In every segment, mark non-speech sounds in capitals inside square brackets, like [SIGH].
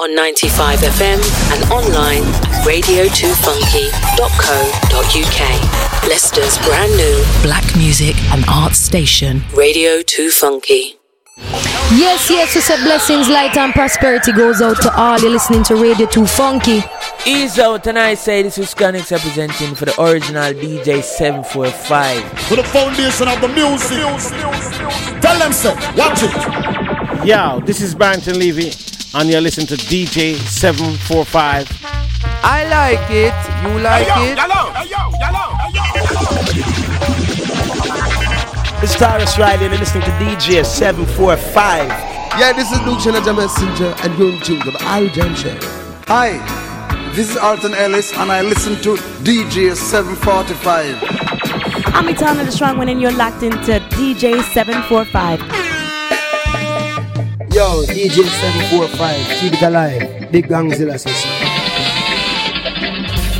on 95 FM and online at radio2funky.co.uk. Leicester's brand new black music and art station, Radio 2 Funky. Yes, yes, we said blessings, light, and prosperity goes out to all You're listening to Radio 2 Funky. Ease out, and I say this is Scanix representing for the original DJ 745. For the foundation of the music. Tell them, sir, watch it. Yo, this is Barrington Levy, and you're listening to DJ 745. I like it. You like hey, yo, it? Yellow, hey, yo, yellow, hey, yo. It's Tarrus Riley, and you're listening to DJ 745. Yeah, this is Luke Shanaja Messenger, and you're in tune to the Al Jam Show. Hi, this is Alton Ellis, and I listen to DJ 745. I'm Etana the Strong One, and you're locked into DJ 745. Yo, DJ 745, keep it alive. Big Gangzilla system.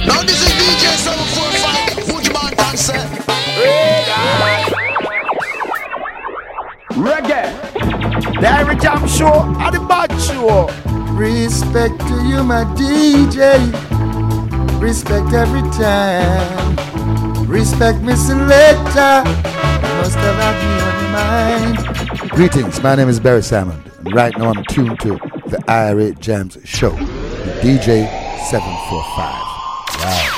Now this is DJ 745, Woodman Dancer. Reggae. The Irie Jam Show and the Bad Show. Respect to you, my DJ. Respect every time. Respect me selector. Must have had me on your mind. Greetings, my name is Barry Salmon, and right now I'm tuned to the Irie Jams Show with DJ 745. Wow.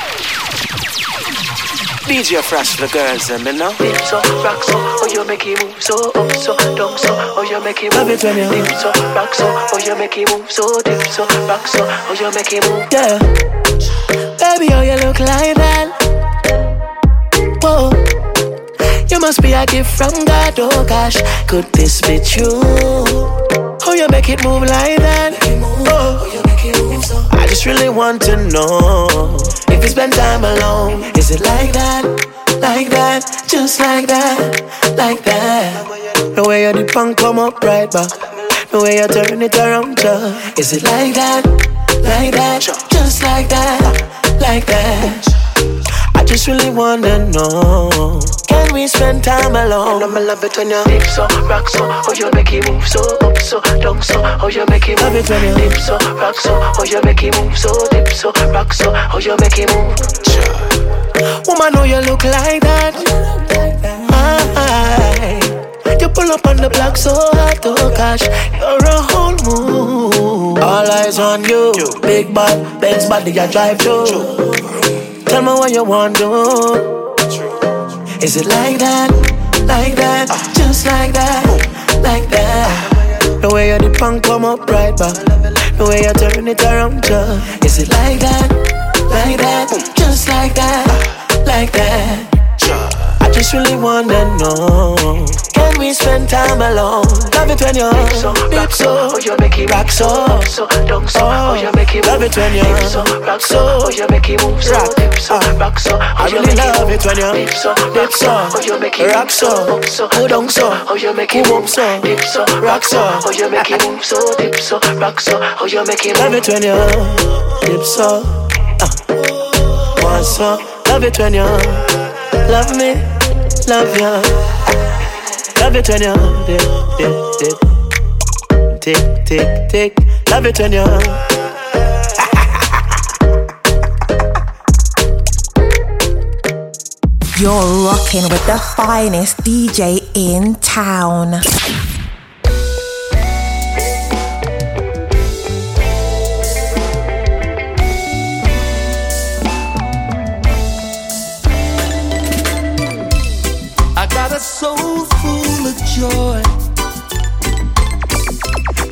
DJ Frass for the girls, and me know. Dip so, rock so, oh you make it move so, up so, down so, oh you make it move. Love it when you dip so, rock so, oh you make it move so, dip so, rock so, oh you make it move. Yeah, baby, oh you look like that. Whoa, you must be a gift from God, oh gosh, could this be true? Oh you make it move like that. Oh, you make it move so. I just really want to know if you spend time alone, is it like that, like that, just like that, like that? The way you dip and come up right back, the way you turn it around, just. Is it like that, like that, just like that, like that? I just really wanna know. Can we spend time alone? I'ma love it when you dip so, rock so, oh you make it move so, up so, down so, oh you make it move. Love it when you dip so, rock so, oh you make it move so, dip so, rock so, oh you make it move. Woman, know you look like that. Aye. You pull up on the block so hard, oh gosh, you're a whole moon. All eyes on you, big bad, Benz body I drive to. Tell me what you want to do. Is it like that, like that, just like that, like that? The way you dip and come up right back, the way you turn it around, yeah. Is it like that, like that, just like that, like that? Just really wanna know. Can we spend time alone? Love it when you dip so, oh you make it rock so, so, down so, oh you make it love it when you dip so, rock so, oh you make it move so, dip so, rock so, I really love it when you dip so, dip so, oh you make it rock so, so, down so, oh you make it move so, dip so, rock so, oh you make it move so, dip so, rock so, oh you make it love it when you dip so, uh, one so, love it when you love me, love you. Love it when you dip, dip, dip, tick, tick, tick. Love it when you. You're rocking with the finest DJ in town. Joy.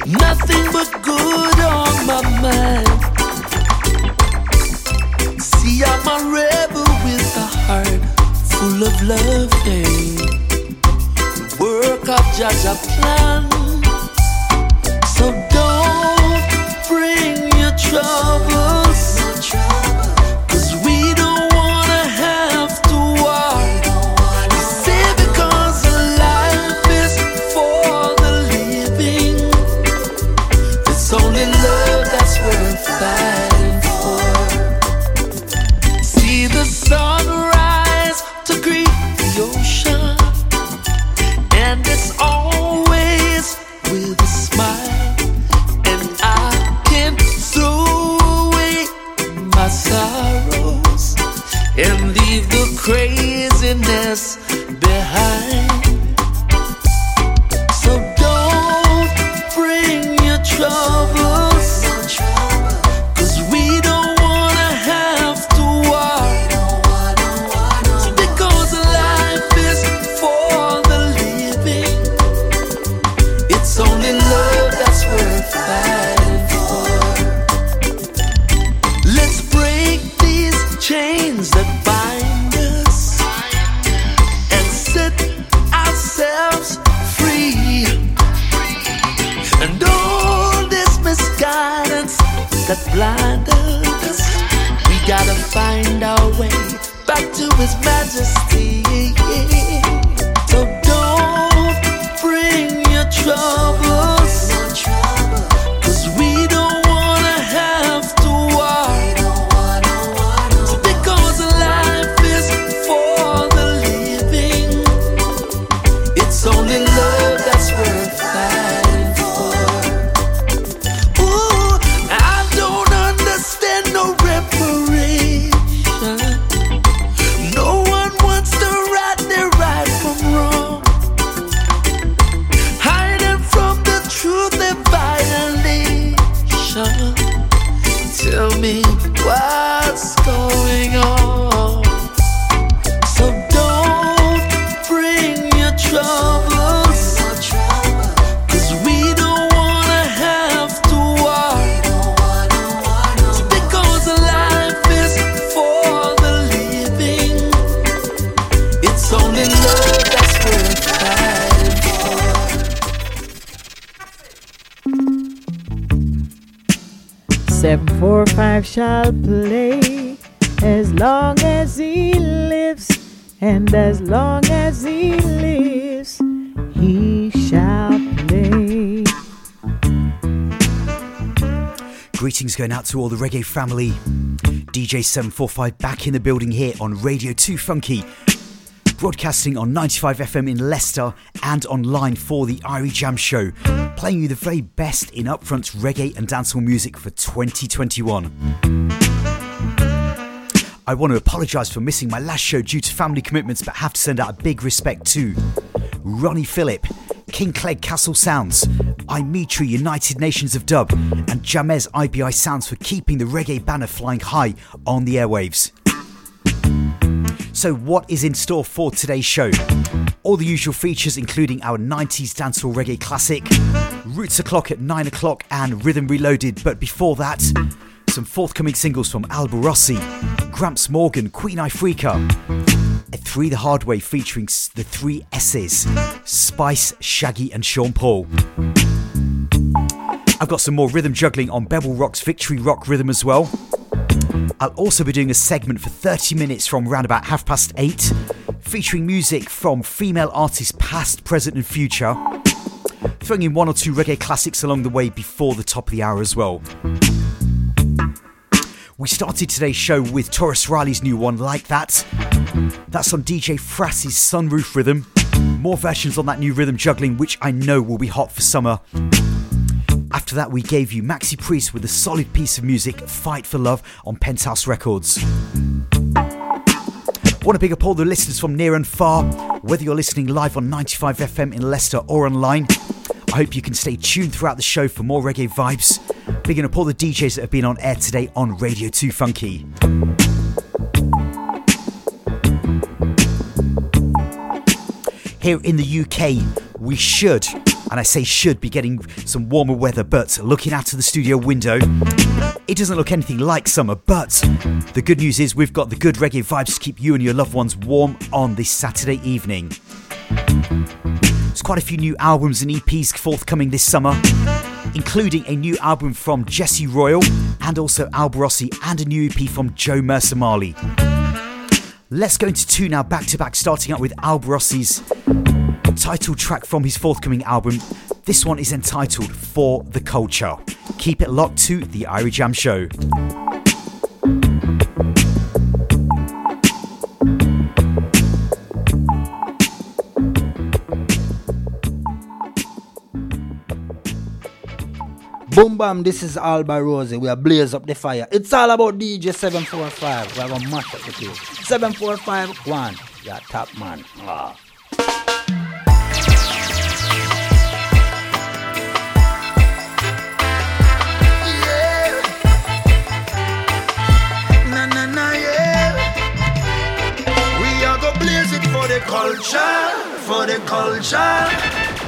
Nothing but good on my mind. See, I'm a rebel with a heart full of love. Work of judge a plan. So don't bring your troubles. To all the reggae family. DJ745 back in the building here on Radio 2 Funky. Broadcasting on 95 FM in Leicester and online for the Irie Jam Show. Playing you the very best in upfront reggae and dancehall music for 2021. I want to apologise for missing my last show due to family commitments, but have to send out a big respect to Ronnie Phillip, King Clegg Castle Sounds, Imetri United Nations of Dub, and Jamez IBI Sounds for keeping the reggae banner flying high on the airwaves. So, what is in store for today's show? All the usual features, including our 90s dancehall reggae classic, Roots O'Clock at 9 o'clock, and Riddim Reloaded. But before that, some forthcoming singles from Alborosie, Gramps Morgan, Queen Ifrika, Three the Hard Way featuring the three S's Spice, Shaggy, and Sean Paul. I've got some more rhythm juggling on Bebble Rock's Victory Rock rhythm as well. I'll also be doing a segment for 30 minutes from round about half past eight, featuring music from female artists past, present, and future. Throwing in one or two reggae classics along the way before the top of the hour as well. We started today's show with Tarrus Riley's new one, Like That. That's on DJ Frass's Sunroof Rhythm. More versions on that new rhythm juggling, which I know will be hot for summer. After that, we gave you Maxi Priest with a solid piece of music, Fight for Love, on Penthouse Records. Want to pick up all the listeners from near and far, whether you're listening live on 95 FM in Leicester or online. I hope you can stay tuned throughout the show for more reggae vibes. Bigging up all the DJs that have been on air today on Radio 2 Funky. Here in the UK, we should, and I say should, be getting some warmer weather, but looking out of the studio window, it doesn't look anything like summer. But the good news is we've got the good reggae vibes to keep you and your loved ones warm on this Saturday evening. Quite a few new albums and EPs forthcoming this summer, including a new album from Jesse Royal and also Alborosie and a new EP from Jo Mersa Marley. Let's go into two now back to back, starting out with Alborosie's title track from his forthcoming album. This one is entitled For the Culture. Keep it locked to the Irie Jam Show. Boom bam, this is Alborosie. We are blaze up the fire. It's all about DJ 745. We're gonna mash up the place. 745 one. Yeah, top man. Ah. We are culture, for the culture.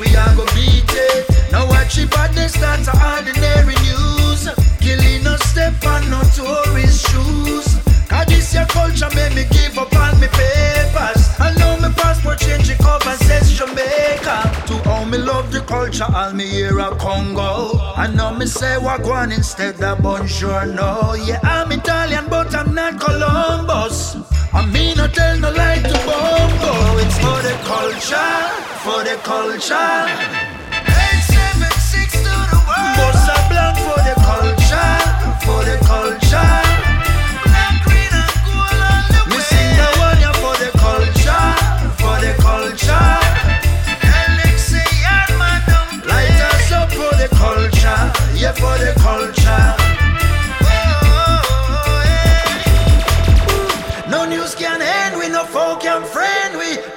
we are go beat it. Now watch it, start to ordinary news. Killing no step on no tourist shoes. Cause this your culture make me give up all my papers. I know my passport change it cover says Jamaica. To all me love the culture, all me hear a Congo. I know me say Wagwan instead of bonjour, no. Yeah, I'm Italian, but I'm not Columbus. I mean, I tell no lie to Bongo. It's for the culture, for the culture. 876 to the world. For the culture, for the culture. Me for the culture, for the culture. Us up for the culture, yeah, for the culture.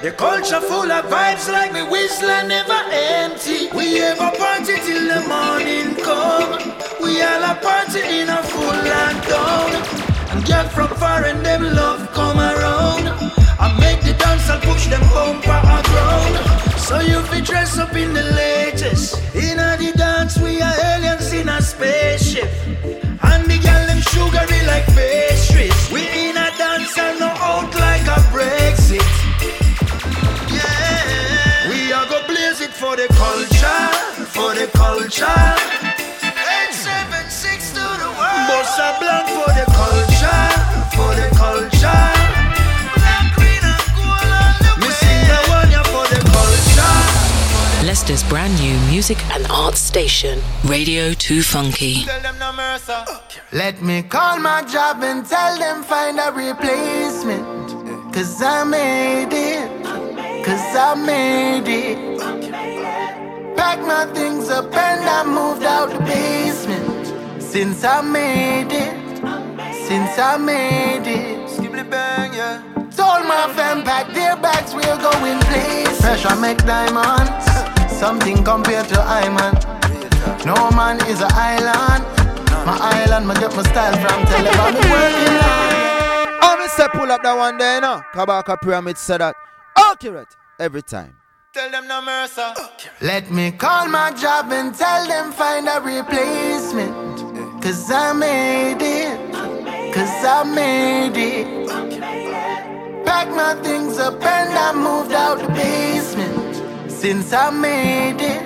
The culture full of vibes like me whistle never empty. We have a party till the morning come. We all a party in a full lockdown. And get from far and them love come around. I make the dance and push them bumper around. So you fi dress up in the latest. In a the dance we are aliens in a spaceship. And the girl them sugary like pastries. We in a dance and no out like a Brexit. For the culture, for the culture. Eight seven six to the world. Bossa Blanc for the culture, for the culture. Black, green and gold on the Me sing the one yeah, for the culture. Leicester's brand new music and arts station, Radio 2 Funky. Let me call my job and tell them find a replacement. Cause I made it. Cause I made it. Pack my things up and I moved out the basement. Since I made it. Since I made it. Bang, yeah. Told my fam pack their bags, we're going places. Pressure make diamonds. Something compared to Iman. No man is an island. My island, me get my style from. Me working on. Me say pull up that one there, you know. Kabaka Pyramid said that. Accurate every time. Tell them no mercy. Let me call my job and tell them find a replacement. Cause I made it. Cause I made it. Pack my things up and I moved out the basement. Since I made it.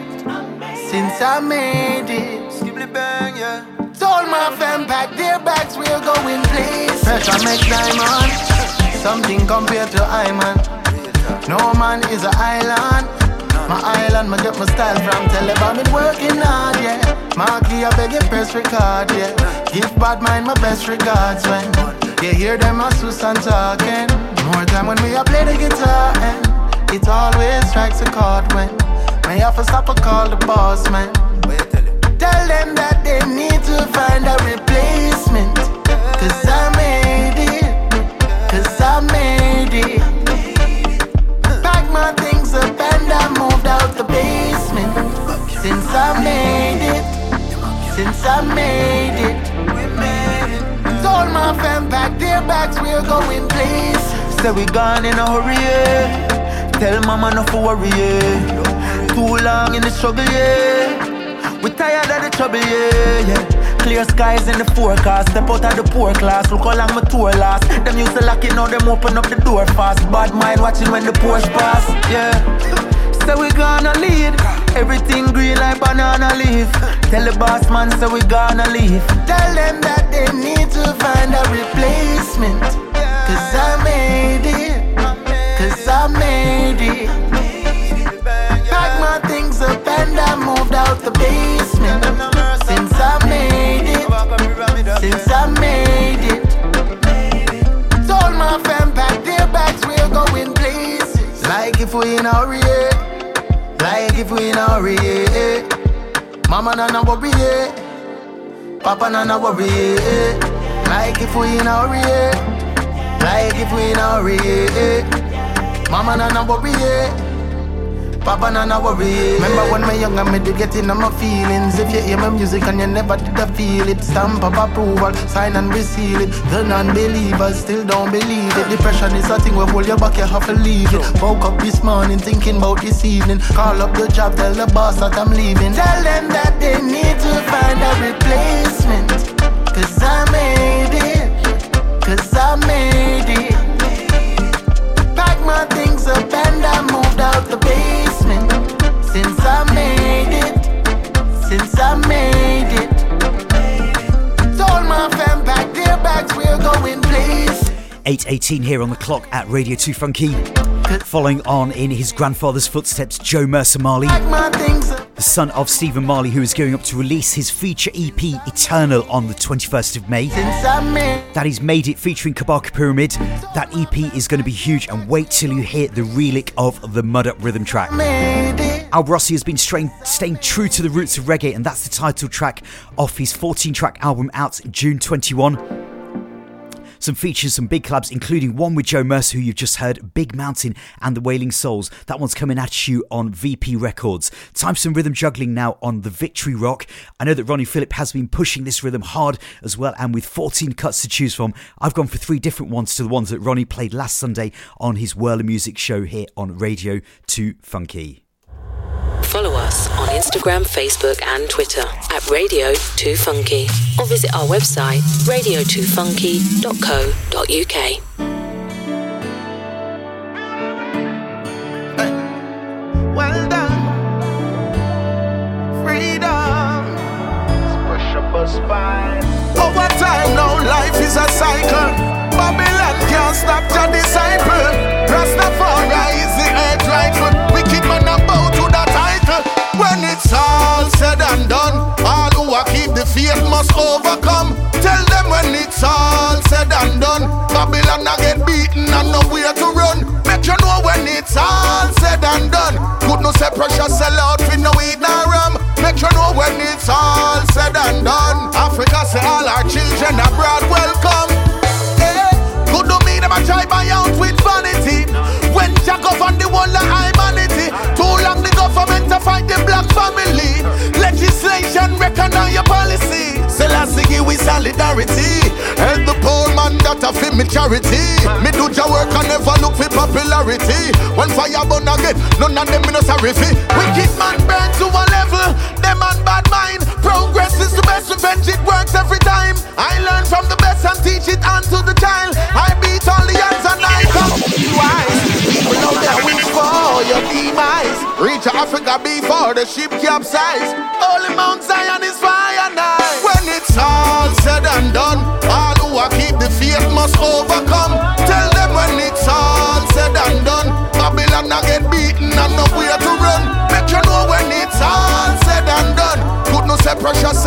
Since I made it. Skibly bang, yeah. Told my fam pack their bags, we're going places. Pressure make diamonds. Something compared to Iman. No man is an island. My island, me get my style from Taliban. It working hard, yeah. Marky, I beg you press record, yeah. Give bad mind my best regards when you hear them a Susan talking. More time when we a play the guitar and it always strikes a chord when may have to stop call the boss man. Tell them that they need to find a replacement. Cause I made Since I made it. Since I made it. We made it. Told my fam pack their bags, we're going places. Say we gone in a hurry, yeah. Tell mama not to worry, yeah. Too long in the struggle, yeah. We tired of the trouble, yeah, yeah. Clear skies in the forecast. Step out of the poor class. Look how long my tour last. Them used to lock it, now them open up the door fast. Bad mind watching when the Porsche pass, yeah. Say we gonna lead. Everything green like banana leaf. Tell the boss man, say we gonna leave. Tell them that they need to find a replacement. Cause I made it. Cause I made it. Pack my things up and I moved out the basement. Since I made it. Since I made it. Told my fam pack their bags, we're going places. Like if we in a hurry. Like if we in a hurry, yeah. Eh. Mama worry, yeah. Papa nana worry, yeah. Like if we in a yeah. Eh. Like if we in a hurry, yeah. Eh. Mama worry. A banana worry. Remember when me young and me did get in on my feelings. If you hear my music and you never did feel it, stamp of approval, sign and reseal it. The non-believers still don't believe it. Depression is a thing where hold your back, you have to leave it. Woke up this morning thinking about this evening. Call up the job, tell the boss that I'm leaving. Tell them that they need to find a replacement. Cause I made it. Cause I made it. Pack my things up Since I made it. Told my fam pack their bags, we're going place. 8.18 here on the clock at Radio 2 Funky. Following on in his grandfather's footsteps, Jo Mersa Marley, Pack my things up. the son of Stephen Marley, who is going up to release his feature EP Eternal on the 21st of May. Since I made That is Made It featuring Kabaka Pyramid. That EP is going to be huge, and wait till you hear the relic of the Mud Up rhythm track. Alborosie has been staying, true to the roots of reggae, and that's the title track off his 14 track album out June 21. Some features, some big collabs, including one with Jo Mersa, who you've just heard, Big Mountain and the Wailing Souls. That one's coming at you on VP Records. Time some rhythm juggling now on the Victory Rock. I know that Ronnie Phillip has been pushing this rhythm hard as well, and with 14 cuts to choose from, I've gone for three different ones to the ones that Ronnie played last Sunday on his Whirler Music show here on Radio 2 Funky. Follow us on Instagram, Facebook, and Twitter at Radio 2 Funky or visit our website radio2funky.co.uk. Well done. Freedom. Over time now, life is a cycle. Babylon can't stop your disciple. Rastafari all said and done, all who are keep the faith must overcome. Tell them when it's all said and done, Babylon a get beaten and nowhere to run. Make you know when it's all said and done. Good no say pressure sell out with no weed nor rum. Make you know when it's all said and done. Africa say all our children abroad welcome. Hey, good to me them a try buy out with vanity. When Jack on the wall the government fight the black family. Legislation recognize your policy. Selassie we solidarity. Help the poor man that a fit me charity. Me do your work and never look for popularity. When fire burn again, none of them me no sorry fi. Wicked man burn to a level. Them man bad mind. Progress is the best revenge. It works every time. I learn from the best and teach it on to the child. I Africa before the ship capsize. Holy Mount Zion is fire now. When it's all said and done, all who are keep the faith must overcome. Tell them when it's all said and done, Babylon a get beaten and nowhere to run. Make you know when it's all said and done. Good no say pressure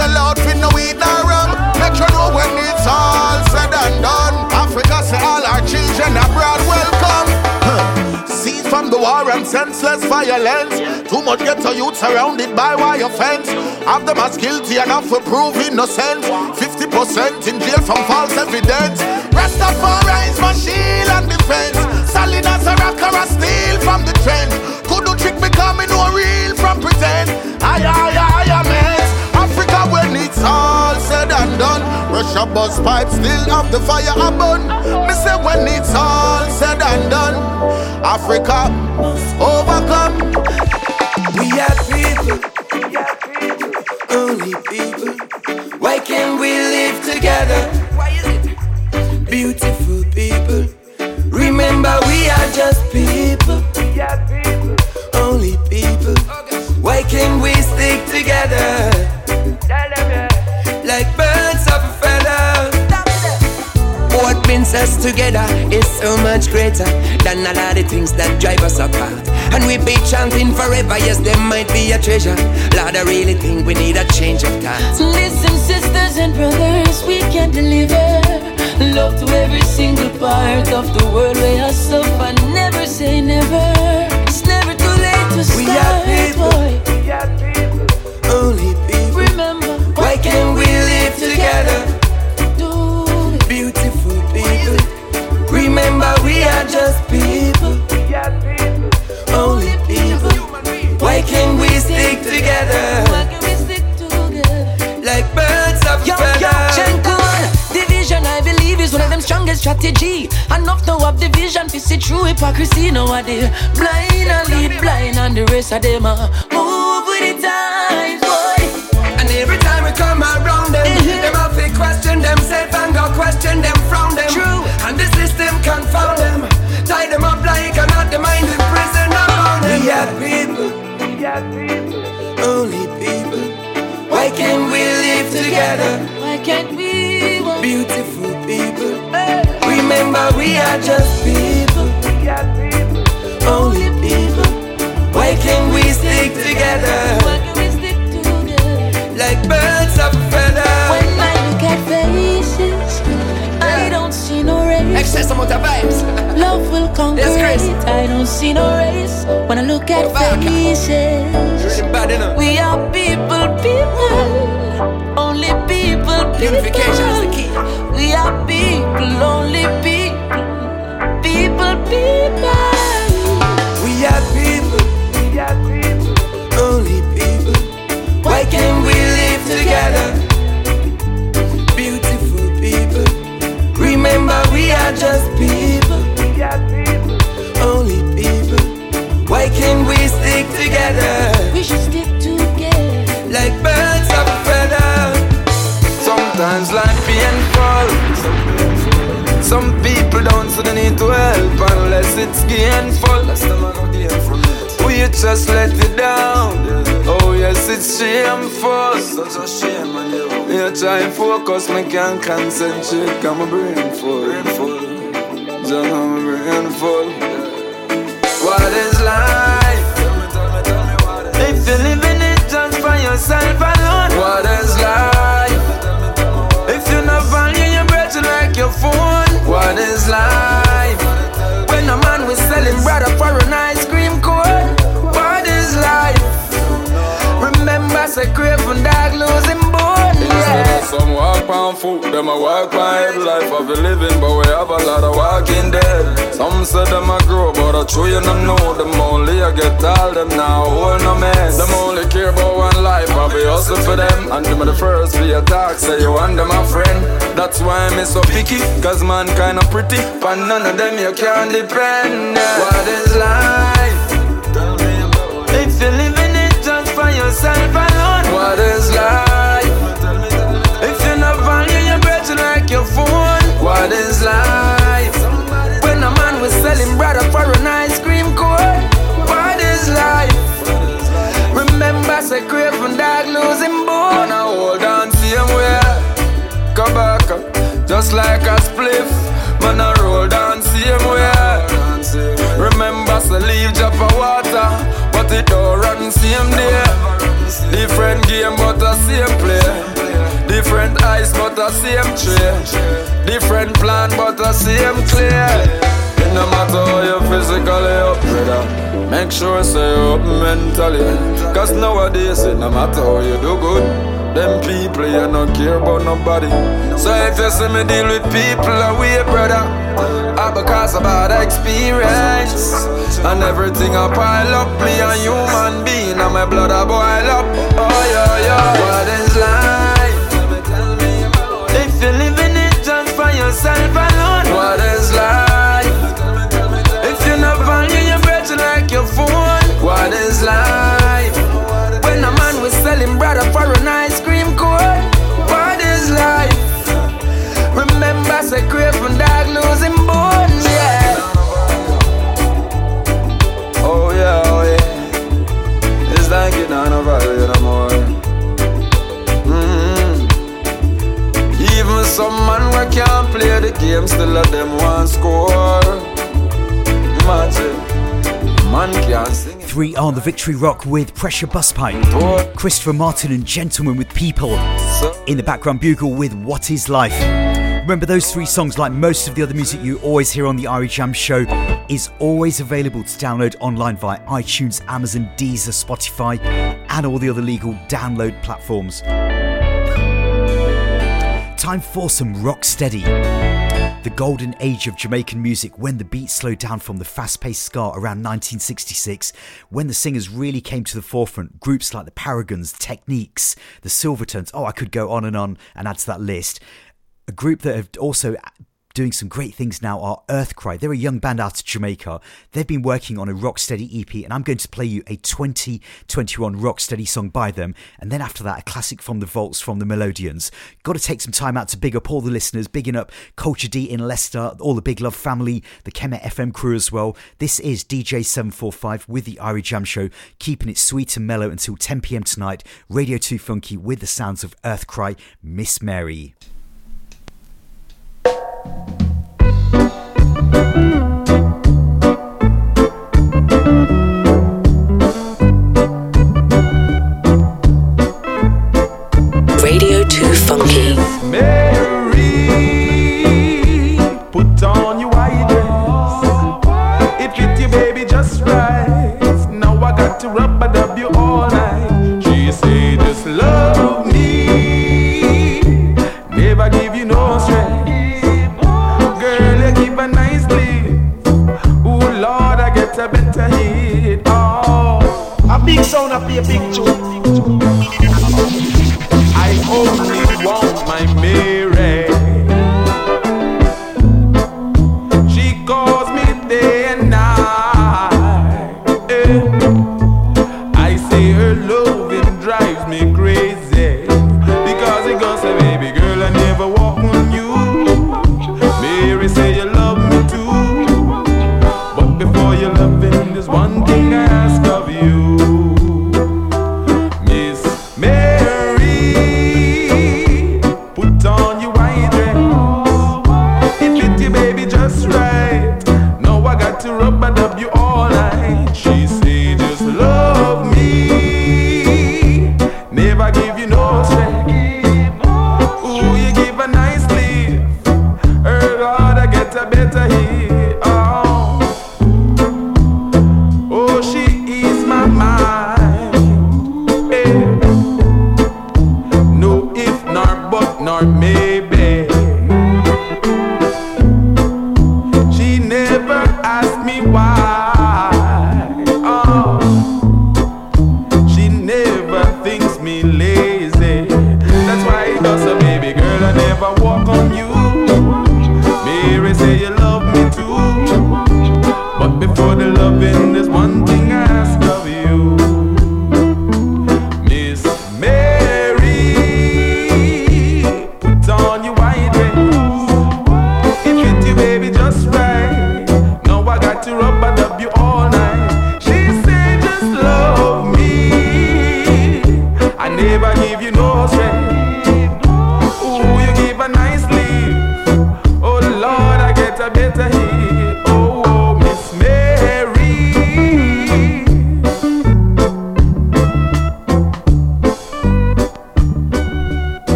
and senseless violence. Too much ghetto youth surrounded by wire fence. Have them as guilty enough for prove innocent. 50% in jail from false evidence. Rastafari is my shield and defense. Solid as a rock or a steel from the trend. Could do trick becoming no real from pretend. Aye, aye, aye, aye, man. And done. Pressure bus pipe still have the fire a burn. Me say when it's all said and done. Africa must overcome. We are people, only people. Why can't we live together? Beautiful people. Remember, we are just people, only people. Why can't we stick together? What us together is so much greater than a lot of things that drive us apart. And we be chanting forever, yes, there might be a treasure. Lord, I really think we need a change of thought. Listen, sisters and brothers, we can deliver love to every single part of the world where I suffer. Never say never. It's never too late to start. We are people. boy. Only people. Remember, Why can't we live together? Just people. Only people. Why can't we stick together? Why can't we stick together? Like birds of Yo, feather. Division, I believe, is one of them strongest strategy. Enough to have division to see true hypocrisy nowadays. Blind and lead blind, and the rest of them uh, move with the times, boy. And every time we come around them, them have to question themselves and go question them, frown them. True. And the system confound them. Tie them up like a not the prison around them. We are people. We are people. Only people. Why can't we live together? Why can't we? walk? Beautiful people. Remember we are just people. Only people. Why can't we stick together? Why can't we stick together? Like birds of a feather. When I look at faces, I don't see no race. Excess amount of vibes. [LAUGHS] Love will conquer Yes, it. I don't see no race. When I look at faces, Really we are people, people. Only people, people. Unification is the key. We are people, only people. People, people. We are people. We are people. Only people. Why can't we live together? Beautiful people. Remember we are just together? We should stick together. Like birds of a feather. Sometimes life painful. Some people don't see the need to help unless it's gainful. We just let it down. Oh yes, it's shameful. Such a shame, man. You try and focus, me can't concentrate. Got my brain full. Brain full. Just my brain full. Living it just for yourself alone. What is life? If you not value your breath like your phone, what is life? When a man was selling brother for an ice cream cone, what is life? Remember, say craving dog losing. Some walk on foot, them a walk head life of a living, but we have a lot of walking dead. Some say them a grow, but I true you no know them only I get all them now, hold no mess. Them only care about one life, I be hustle for them. And them the first for your talk, say you want them my friend. That's why I'm so picky, cause man kinda pretty, but none of them you can depend. What is life? If you're living it just for yourself alone, what is life? Is life? When a man was selling brother for an ice cream cone, what is life? Remember, say craving dog losing bone. I hold on same way. Come back, just like a spliff. Man, I roll down same way. Remember, say leave drop of water, but it don't run same day. Different game, but the same play. Different eyes, but the same tray. Different plan, but the same clear. It no matter how you physically up, brother. Make sure say you up mentally. Cause nowadays it no matter how you do good. Them people you no care about nobody. So if you see me deal with people away, brother, I because of bad experience. And everything I pile up, me a human being and my blood a boil up. Oh yeah, yeah. What is life? Yourself alone, what is life? If you're not value your breath like your phone, what is life? When a man was selling brother for an ice cream cone, what is life? Remember, say craving dog losing bone, yeah. Oh yeah, oh yeah. It's like it not no value no more. Mm-hmm. Even some man we can't play the game, still let them want score. Imagine, man can't sing. Three are the Victory Rock with Pressure Bus Pipe. Christopher Martin and Gentleman with People. In the background, Bugle with What Is Life. Remember, those three songs, like most of the other music you always hear on the Irie Jam show, is always available to download online via iTunes, Amazon, Deezer, Spotify, and all the other legal download platforms. Time for some rock steady. the golden age of Jamaican music when the beat slowed down from the fast paced ska around 1966, when the singers really came to the forefront. Groups like the Paragons, Techniques, the Silvertones, oh, I could go on and on and add to that list. A group that have also doing some great things now are Earthkry. They're a young band out of Jamaica. They've been working on a Rocksteady EP, and I'm going to play you a 2021 Rocksteady song by them. And then after that, a classic from the Vaults from the Melodians. Got to take some time out to big up all the listeners, bigging up Culture D in Leicester, all the Big Love family, the Kemet FM crew as well. This is DJ745 with the Irie Jam Show, keeping it sweet and mellow until 10 pm tonight. Radio 2 Funky with the sounds of Earthkry, Miss Mary. To rub dub you all night. She say, just love big sound, I play a big tune.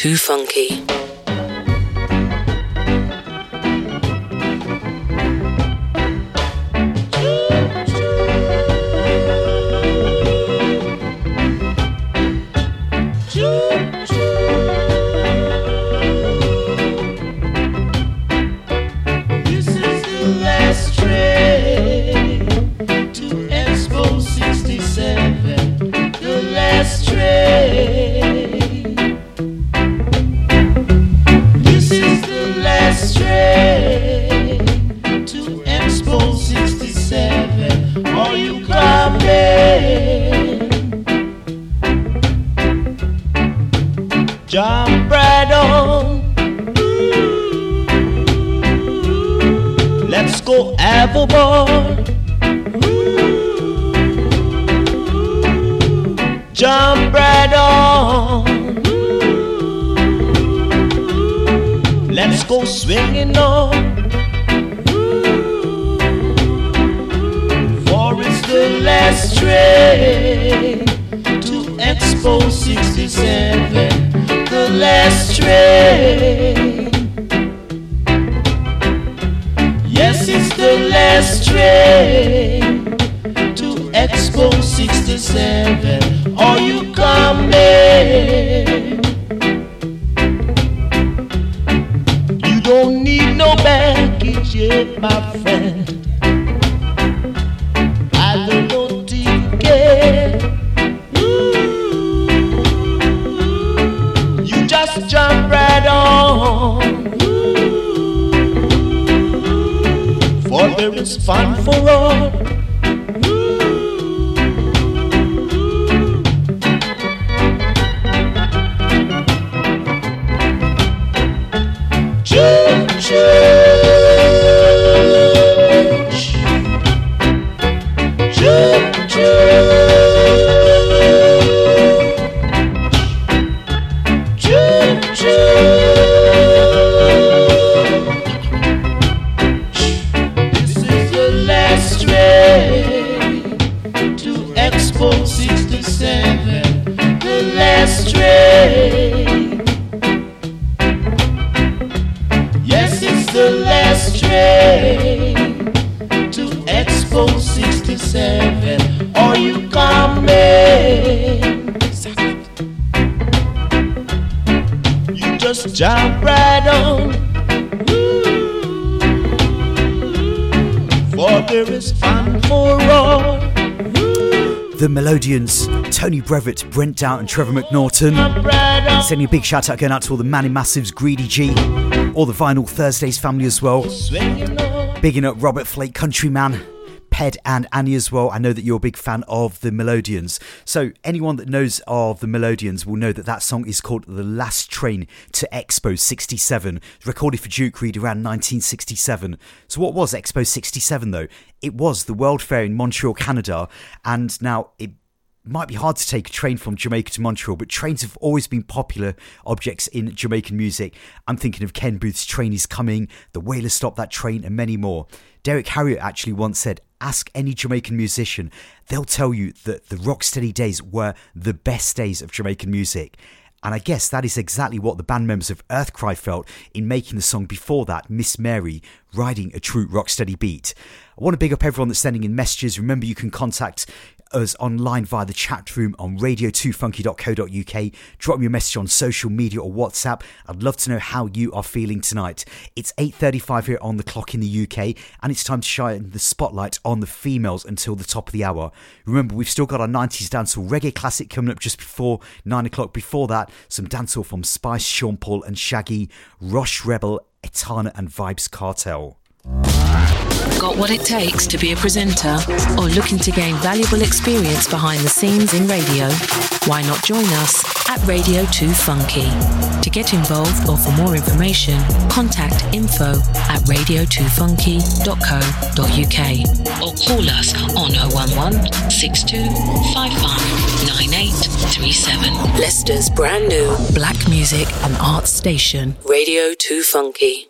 2 Funky. Let's go have a ball. Brevitt, Brent Down, and Trevor McNaughton. Sending a big shout out going out to all the Manny Massives, Greedy G, all the Vinyl Thursdays family as well. Bigging up Robert Flake, Countryman, Ped, and Annie as well. I know that you're a big fan of the Melodians. So, anyone that knows of the Melodians will know that that song is called The Last Train to Expo 67, recorded for Duke Reid around 1967. So, what was Expo 67 though? It was the World Fair in Montreal, Canada, and now it might be hard to take a train from Jamaica to Montreal, but trains have always been popular objects in Jamaican music. I'm thinking of Ken Boothe's Train is Coming, The Wailers Stop That Train, and many more. Derrick Harriott actually once said, Ask any Jamaican musician, they'll tell you that the Rocksteady days were the best days of Jamaican music. And I guess that is exactly what the band members of Earthkry felt in making the song before that, Miss Mary, riding a true rocksteady beat. I want to big up everyone that's sending in messages. Remember, you can contact us online via the chat room on radio2funky.co.uk. Drop me a message on social media or WhatsApp. I'd love to know how you are feeling tonight. It's 8.35 here on the clock in the UK, and it's time to shine the spotlight on the females until the top of the hour. Remember, we've still got our 90s dancehall reggae classic coming up just before 9 o'clock. Before that, some dancehall from Spice, Sean Paul and Shaggy, Rosh Rebel, Etana and Vibes Cartel. Got what it takes to be a presenter or looking to gain valuable experience behind the scenes in radio? Why not join us at Radio 2 Funky? To get involved or for more information, contact info at radio2funky.co.uk or call us on 011 6255 9837. Leicester's brand new black music and arts station, Radio 2 Funky.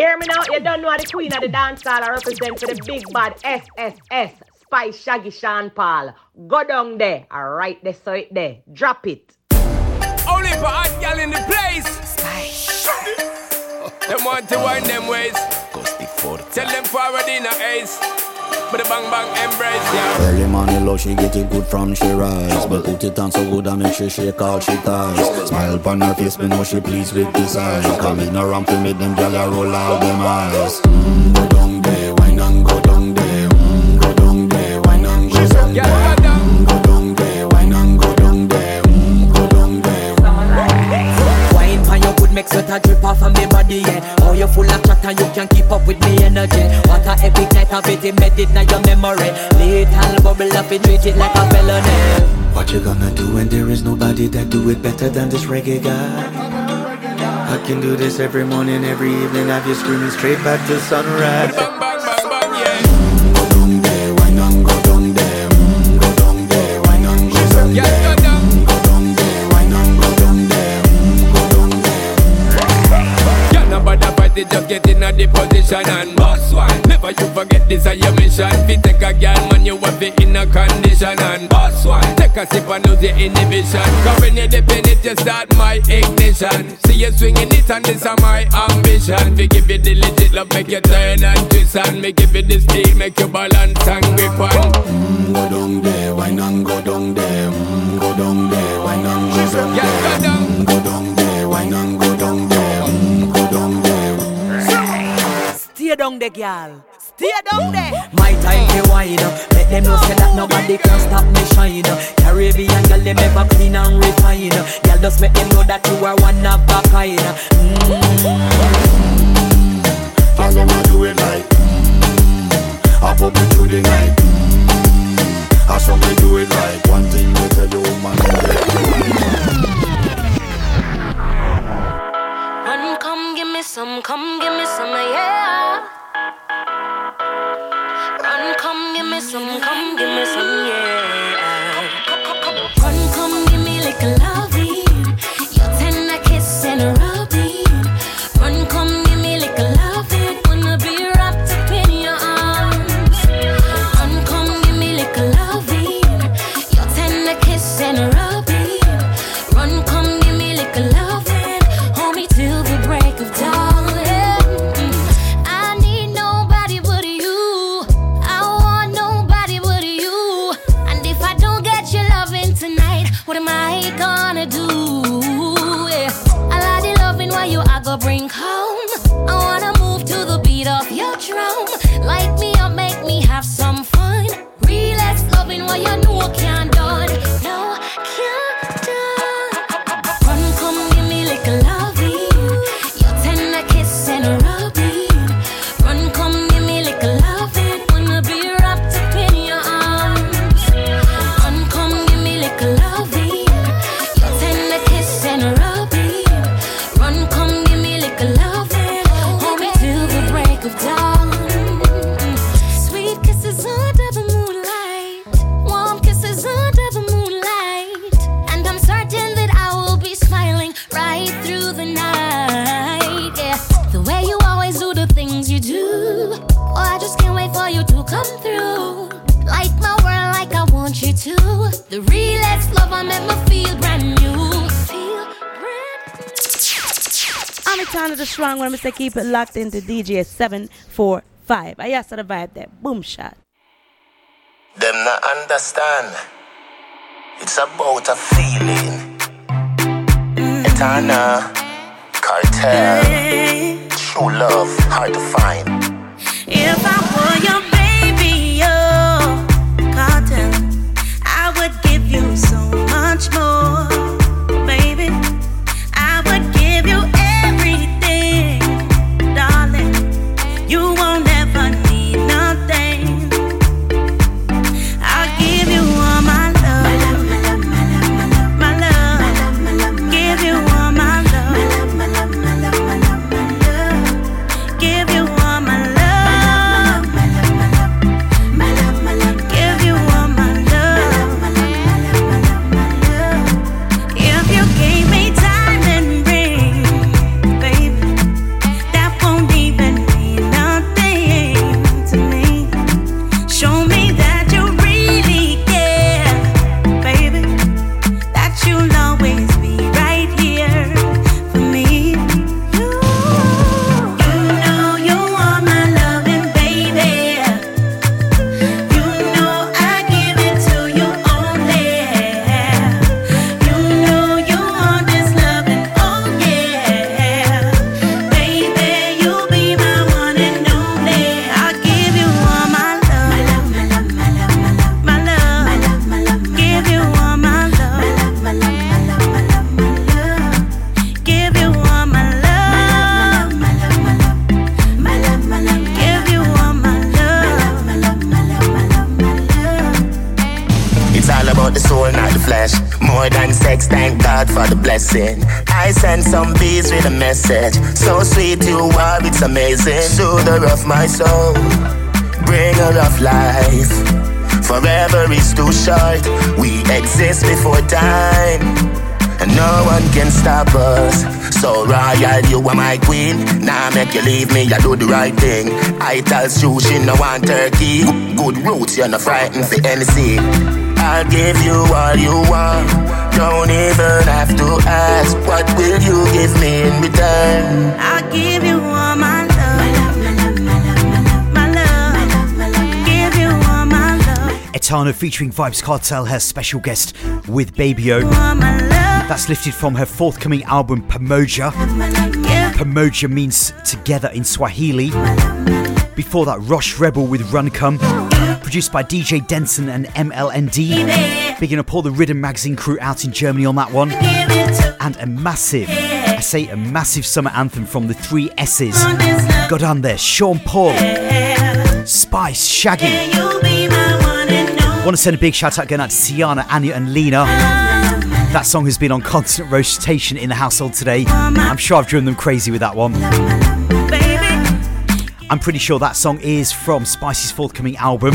Hear me now, you don't know what the queen of the dance hall I represent for the big bad SSS, Spice Shaggy Sean Paul. Go down there, alright there, so it there. Drop it. Only for hot gal in the place. Spice Them want to wind them ways. Tell them forward in a ace. But the bang bang embrace, yeah. Early morning low, she get it good from she rise. But put it on so good and make she shake all she ties. Smile upon her face, me know she pleased with this eyes Coming around to make them gyal roll out them eyes. Mm, Go down there, wine and go a drip off of me body, yeah. Oh, you full of chat and you can't keep up with me energy. What a epic night of it, embedded in your memory. Little bubble up, it treat it like a felony. What you gonna do when there is nobody that do it better than this reggae guy? I can do this every morning, every evening, have you screaming straight back to sunrise. It, just get in a the position and boss one. Never you forget this is your mission. Fi take a girl, man, you want fi in a condition and boss one. Take a sip and lose your inhibition. Cause when you dip in it, you start my ignition. See you swinging it and this is my ambition. We give you the legit love, make you turn and twist and me give you the speed, make you balance and grip on. Mm, go down there, wine and go down there. Mm, go down there, wine and go down there. Mm, go down there, wine and go down there. Stay down down there, girl. Stay down there. My time to wine Let them know say that nobody can stop me shine Caribbean girl, them ever clean and refine Girl, just make them know that you are one of a kind mm. Girl, them a do it like mm, I pop it through the night mm, I saw me do it like One thing they tell you, man me some, come, give me some, yeah. Run, come, give me some, come, give me some, yeah. I'm say keep it locked into DJ 745. I asked the vibe there. Boom shot. Them not understand. It's about a feeling. Etana, cartel, true love, hard to find. If I were your thank God for the blessing. I send some bees with a message. So sweet you are, it's amazing. Soother of my soul, bringer of life. Forever is too short. We exist before time. And no one can stop us. So royal, you are my queen. Now make you leave me, I do the right thing. I tell sushi, no one turkey. Good roots, you're not frightened for anything. I'll give you all you want. Don't even have to ask. What will you give me in return? I'll give you all my love, my love, my love, my love, my love, give you all my love. Etana featuring Vibes Cartel, her special guest with Baby O. That's lifted from her forthcoming album Pamoja. Pamoja means together in Swahili. Before that, Rush Rebel with Run Come. Produced by DJ Denson and MLND. Bigging up all the Riddim Magazine crew out in Germany on that one. And a massive, I say a massive summer anthem from the three S's. Got on there, Sean Paul, Spice, Shaggy. Want to send a big shout out going out to Sienna, Anya, and Lena. That song has been on constant rotation in the household today. I'm sure I've driven them crazy with that one. I'm pretty sure that song is from Spice's forthcoming album.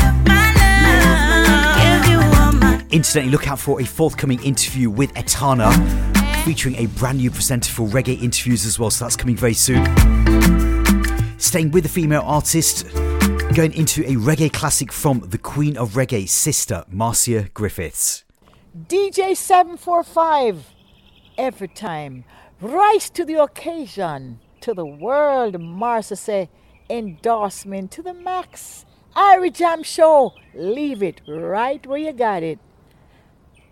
Incidentally, look out for a forthcoming interview with Etana, featuring a brand new presenter for reggae interviews as well, so that's coming very soon. Staying with the female artist, going into a reggae classic from the Queen of Reggae, sister Marcia Griffiths. DJ 745, every time. Rise to the occasion, to the world, Marcia say, endorsement to the max. Irie Jam Show, leave it right where you got it.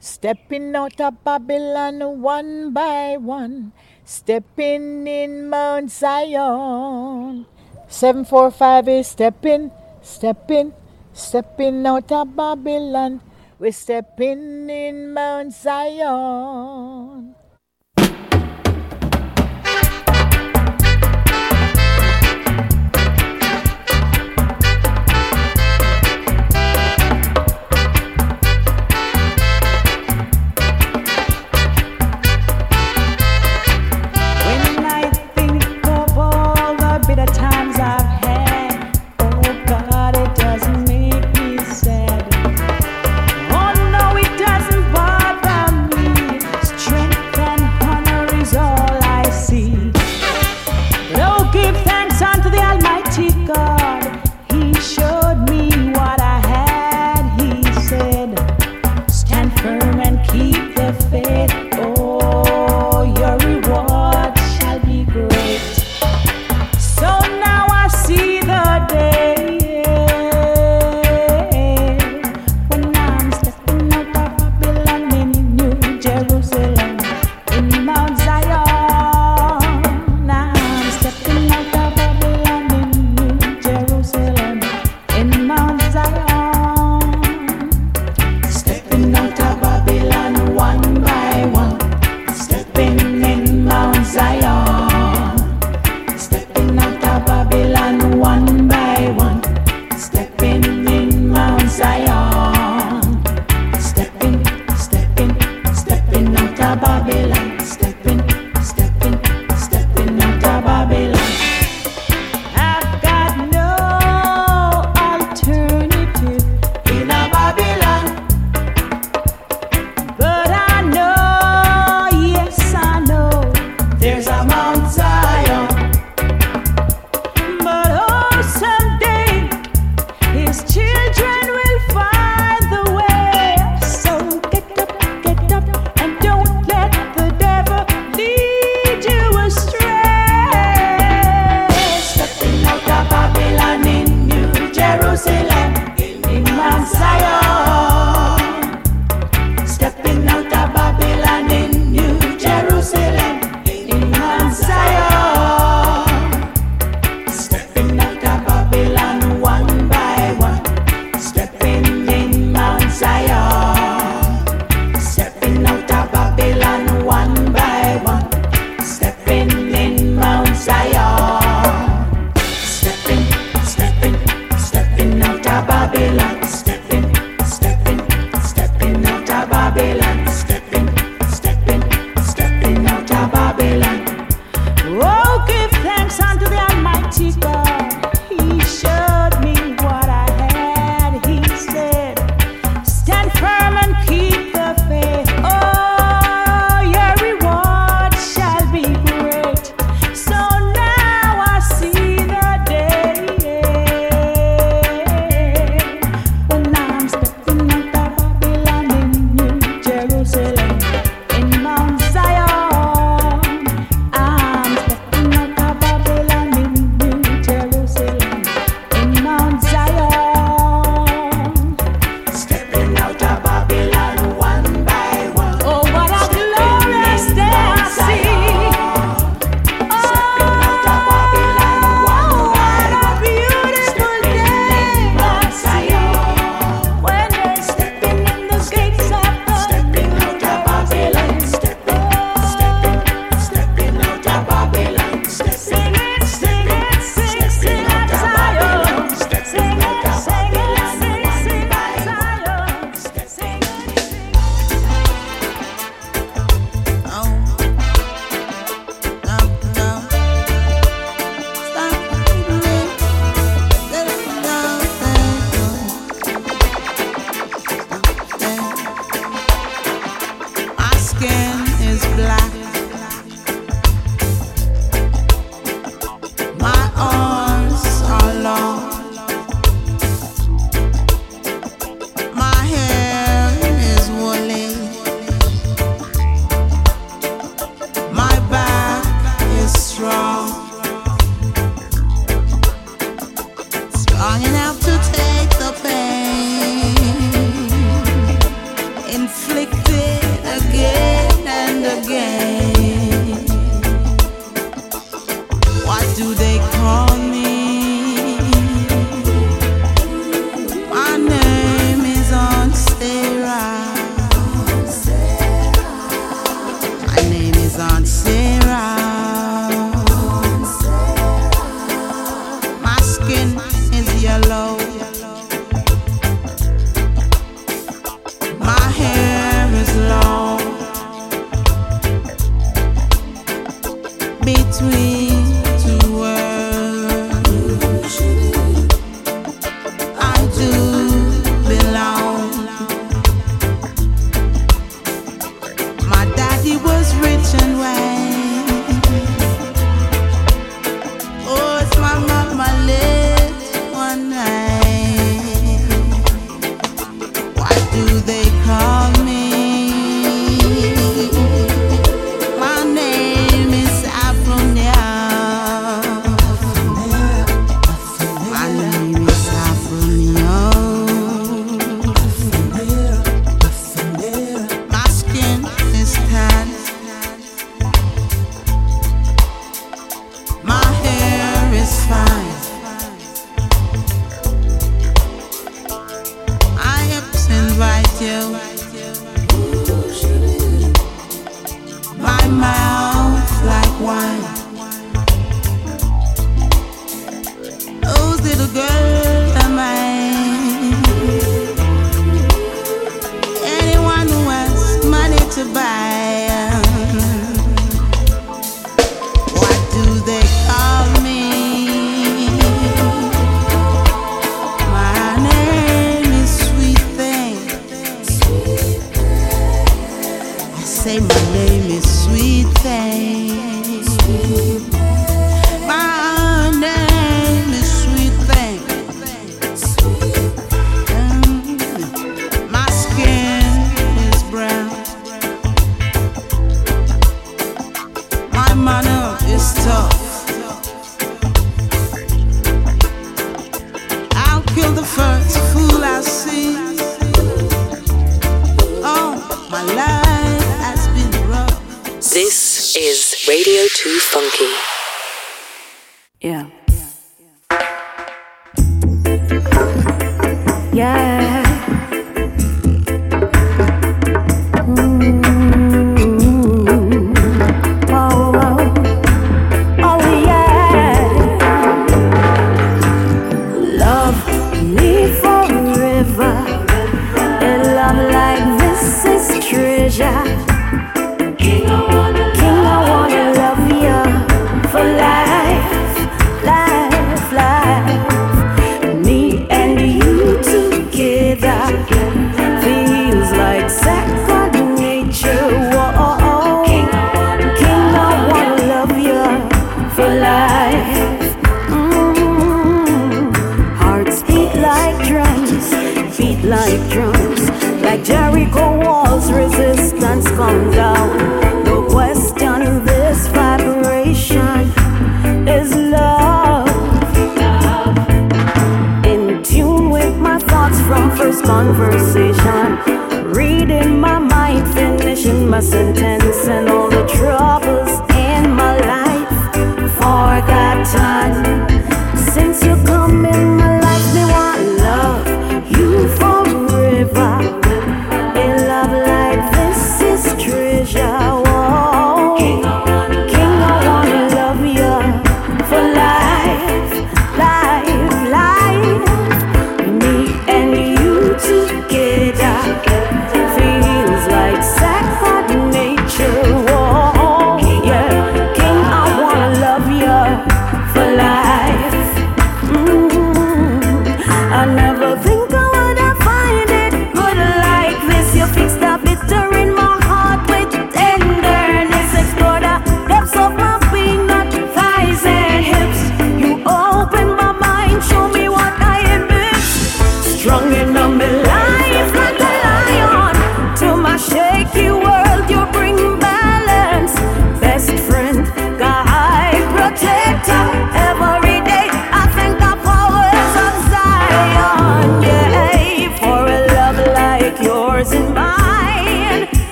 Stepping out of Babylon one by one, stepping in Mount Zion. 745 is stepping, stepping, stepping out of Babylon. We're stepping in Mount Zion.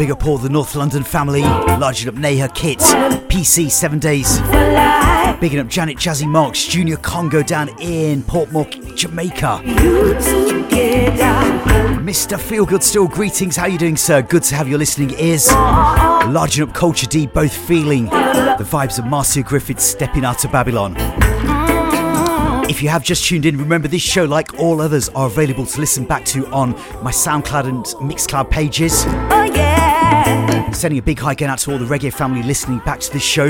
Big up the North London family, larging up Neha Kit, PC Seven Days, bigging up Janet Jazzy Marks, Junior Congo down in Portmore, Jamaica. Mr. Feelgood still greetings. How you doing, sir? Good to have your listening ears. Larging up Culture D, both feeling the vibes of Marcia Griffiths stepping out of Babylon. If you have just tuned in, remember this show, like all others, are available to listen back to on my SoundCloud and Mixcloud pages. Oh yeah. Sending a big hi again out to all the reggae family listening back to this show.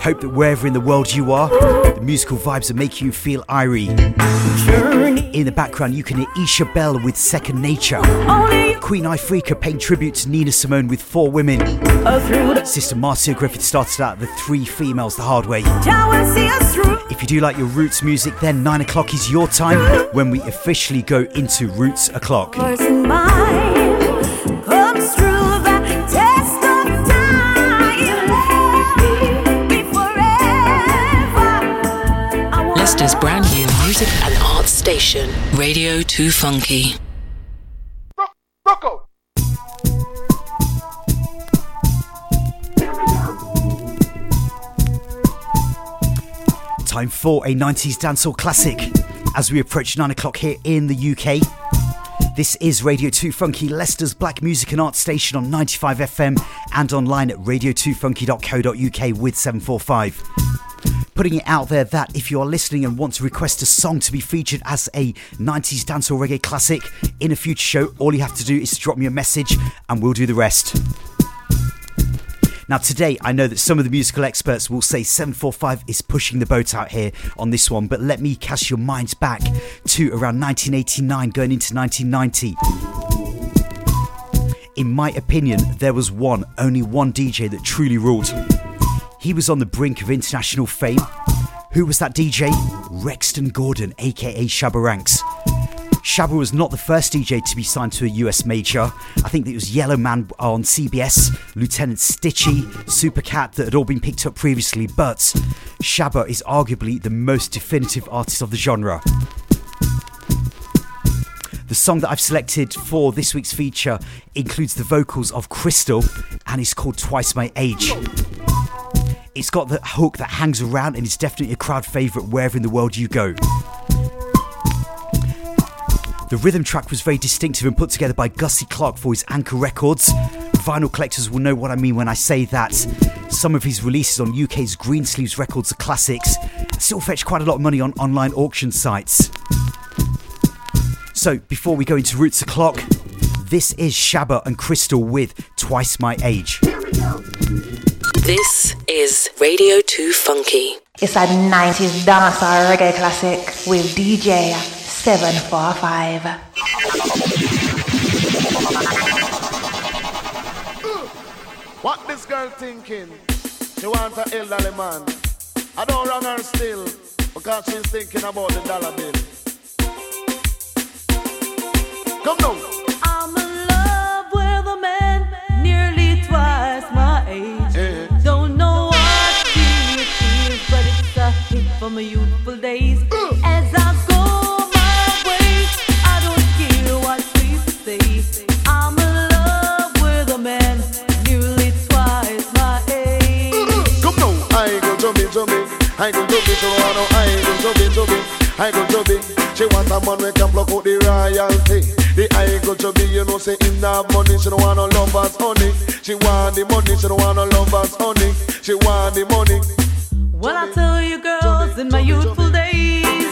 Hope that wherever in the world you are, the musical vibes are making you feel irie. In the background, you can hear Isha Bell with Second Nature. Queen Ifrika paying tribute to Nina Simone with Four Women. Sister Marcia Griffith started out the three females the hard way. If you do like your roots music, then 9 o'clock is your time when we officially go into Roots O'Clock. Time. Be forever. Leicester's brand new music and arts station, Radio 2 Funky. Rocco. Time for a 90s dancehall classic as we approach 9 o'clock here in the UK. This is Radio 2 Funky, Leicester's black music and arts station on 95 FM and online at radio2funky.co.uk with 745. Putting it out there that if you are listening and want to request a song to be featured as a 90s dancehall reggae classic in a future show, all you have to do is drop me a message and we'll do the rest. Now, today, I know that some of the musical experts will say 745 is pushing the boat out here on this one, but let me cast your minds back to around 1989 going into 1990. In my opinion, there was one, only one DJ that truly ruled. He was on the brink of international fame. Who was that DJ? Rexton Gordon, aka Shabba Ranks. Shabba was not the first DJ to be signed to a US major. I think it was Yellowman on CBS, Lieutenant Stitchie, Supercat that had all been picked up previously, but Shabba is arguably the most definitive artist of the genre. The song that I've selected for this week's feature includes the vocals of Krystal and is called Twice My Age. It's got the hook that hangs around and it's definitely a crowd favourite wherever in the world you go. The rhythm track was very distinctive and put together by Gussie Clarke for his Anchor Records. Vinyl collectors will know what I mean when I say that. Some of his releases on UK's Greensleeves Records are classics, still fetch quite a lot of money on online auction sites. So, before we go into Roots O'Clock, this is Shabba and Krystal with Twice My Age. This is Radio 2 Funky. It's a 90s dancehall reggae classic with DJ 745. Mm. What this girl thinking? She wants a elderly man. I don't wrong her still because she's thinking about the dollar bill. Come now. I'm in love with a man from my youthful days. As I go my way, I don't care what people say. I'm in love with a man nearly twice my age. Come now. I go to me. I go to me. I go to me, to. I go to. She want a man we can block out the royalty. The I go to you know, say in that money. She don't want no lovers, honey. She want the money. She don't want no lovers, honey. She want the money. Well, I tell you, girls, in my youthful days,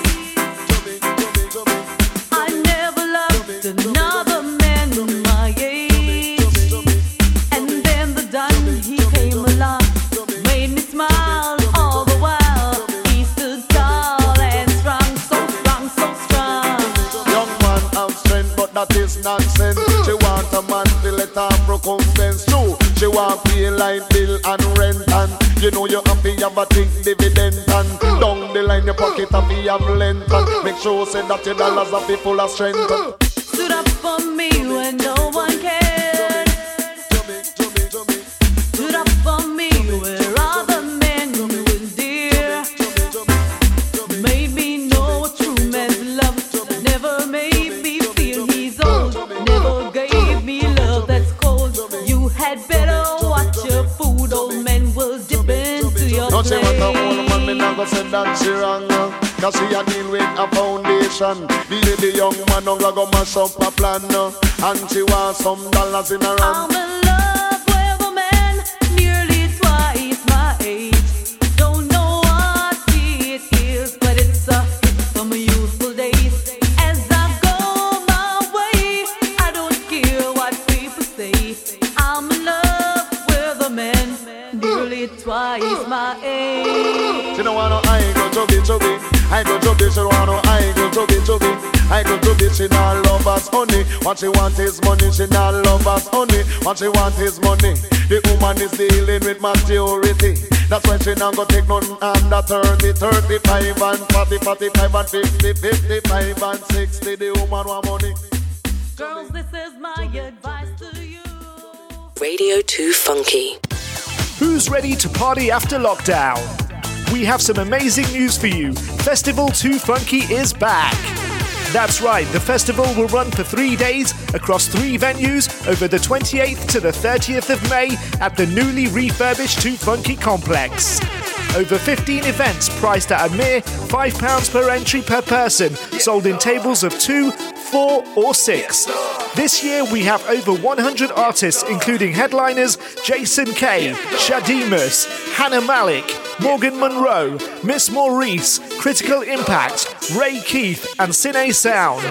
I never loved another man my age. And then the he came along, made me smile all the while. He stood tall and strong, so strong, so strong. Young man have strength, but that is nonsense. She want a man to let her recompense. True, she want pay line bill and rent and you know you have to have a think dividend and down the line your pocket to have length and make sure say that your dollars are full of strength. Stood up for me when no one cared. Go say that she wrong. Cause she a deal with a foundation. The lady young man don't go mash up a plan. And she want some dollars in her hand. Go to be to be. I go to be. She want no I go to be to be. I go to be. She not love us honey. What she want is money. She not love us honey. What she want is money. The woman is dealing with maturity. That's why she not go take none under 30, 35 and 40, 45 and 50, 55 and 60. The woman want money. Girls, this is my advice to you. Radio 2 Funky. Who's ready to party after lockdown? We have some amazing news for you. Festival 2 Funky is back. That's right, the festival will run for three days across three venues over the 28th to the 30th of May at the newly refurbished 2 Funky complex. Over 15 events priced at a mere £5 per entry per person, sold in tables of two, four, or six. This year we have over 100 artists, including headliners Jason Kay, Shadimus, Hannah Malik, Morgan Monroe, Miss Maurice, Critical Impact, Ray Keith, and Cine Sound.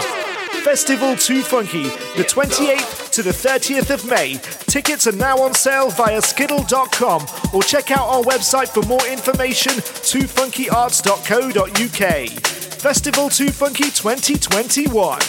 Festival 2 Funky, the 28th to the 30th of May. Tickets are now on sale via skiddle.com or check out our website for more information, 2funkyarts.co.uk. Festival 2 Funky 2021.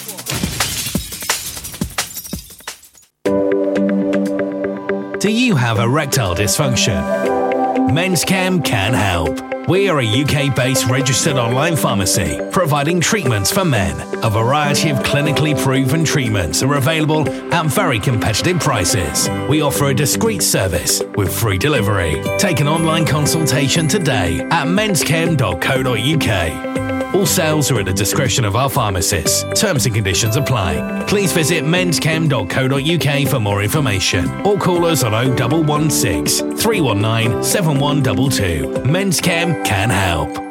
Do you have erectile dysfunction? Men's Chem can help. We are a UK based registered online pharmacy providing treatments for men. A variety of clinically proven treatments are available at very competitive prices. We offer a discreet service with free delivery. Take an online consultation today at menschem.co.uk. All sales are at the discretion of our pharmacists. Terms and conditions apply. Please visit menschem.co.uk for more information or call us on 0116 319 7122. Men's Chem can help.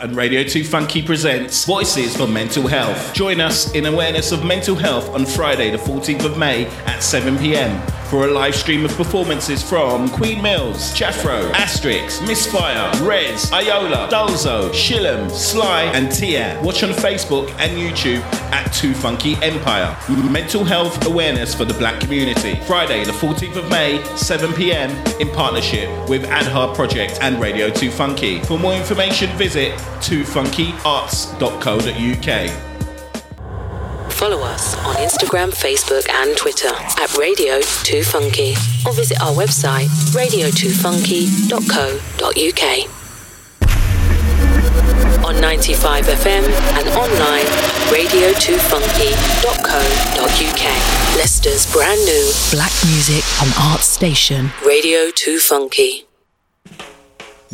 and Radio 2 Funky presents Voices for Mental Health. Join us in awareness of mental health on Friday, the 14th of May at 7 pm for a live stream of performances from Queen Mills, Jafro, Asterix, Misfire, Rez, Iola, Dulzo, Shillem, Sly, and Tia. Watch on Facebook and YouTube at 2 Funky Empire. Mental health awareness for the black community. Friday, the 14th of May, 7 pm in partnership with Adhar Project and Radio 2 Funky. For more information, visit 2funkyarts.co.uk. Follow us on Instagram, Facebook, and Twitter at Radio 2 Funky or visit our website radio2funky.co.uk. On 95 FM and online radio2funky.co.uk. Leicester's brand new black music and arts station, Radio 2 Funky.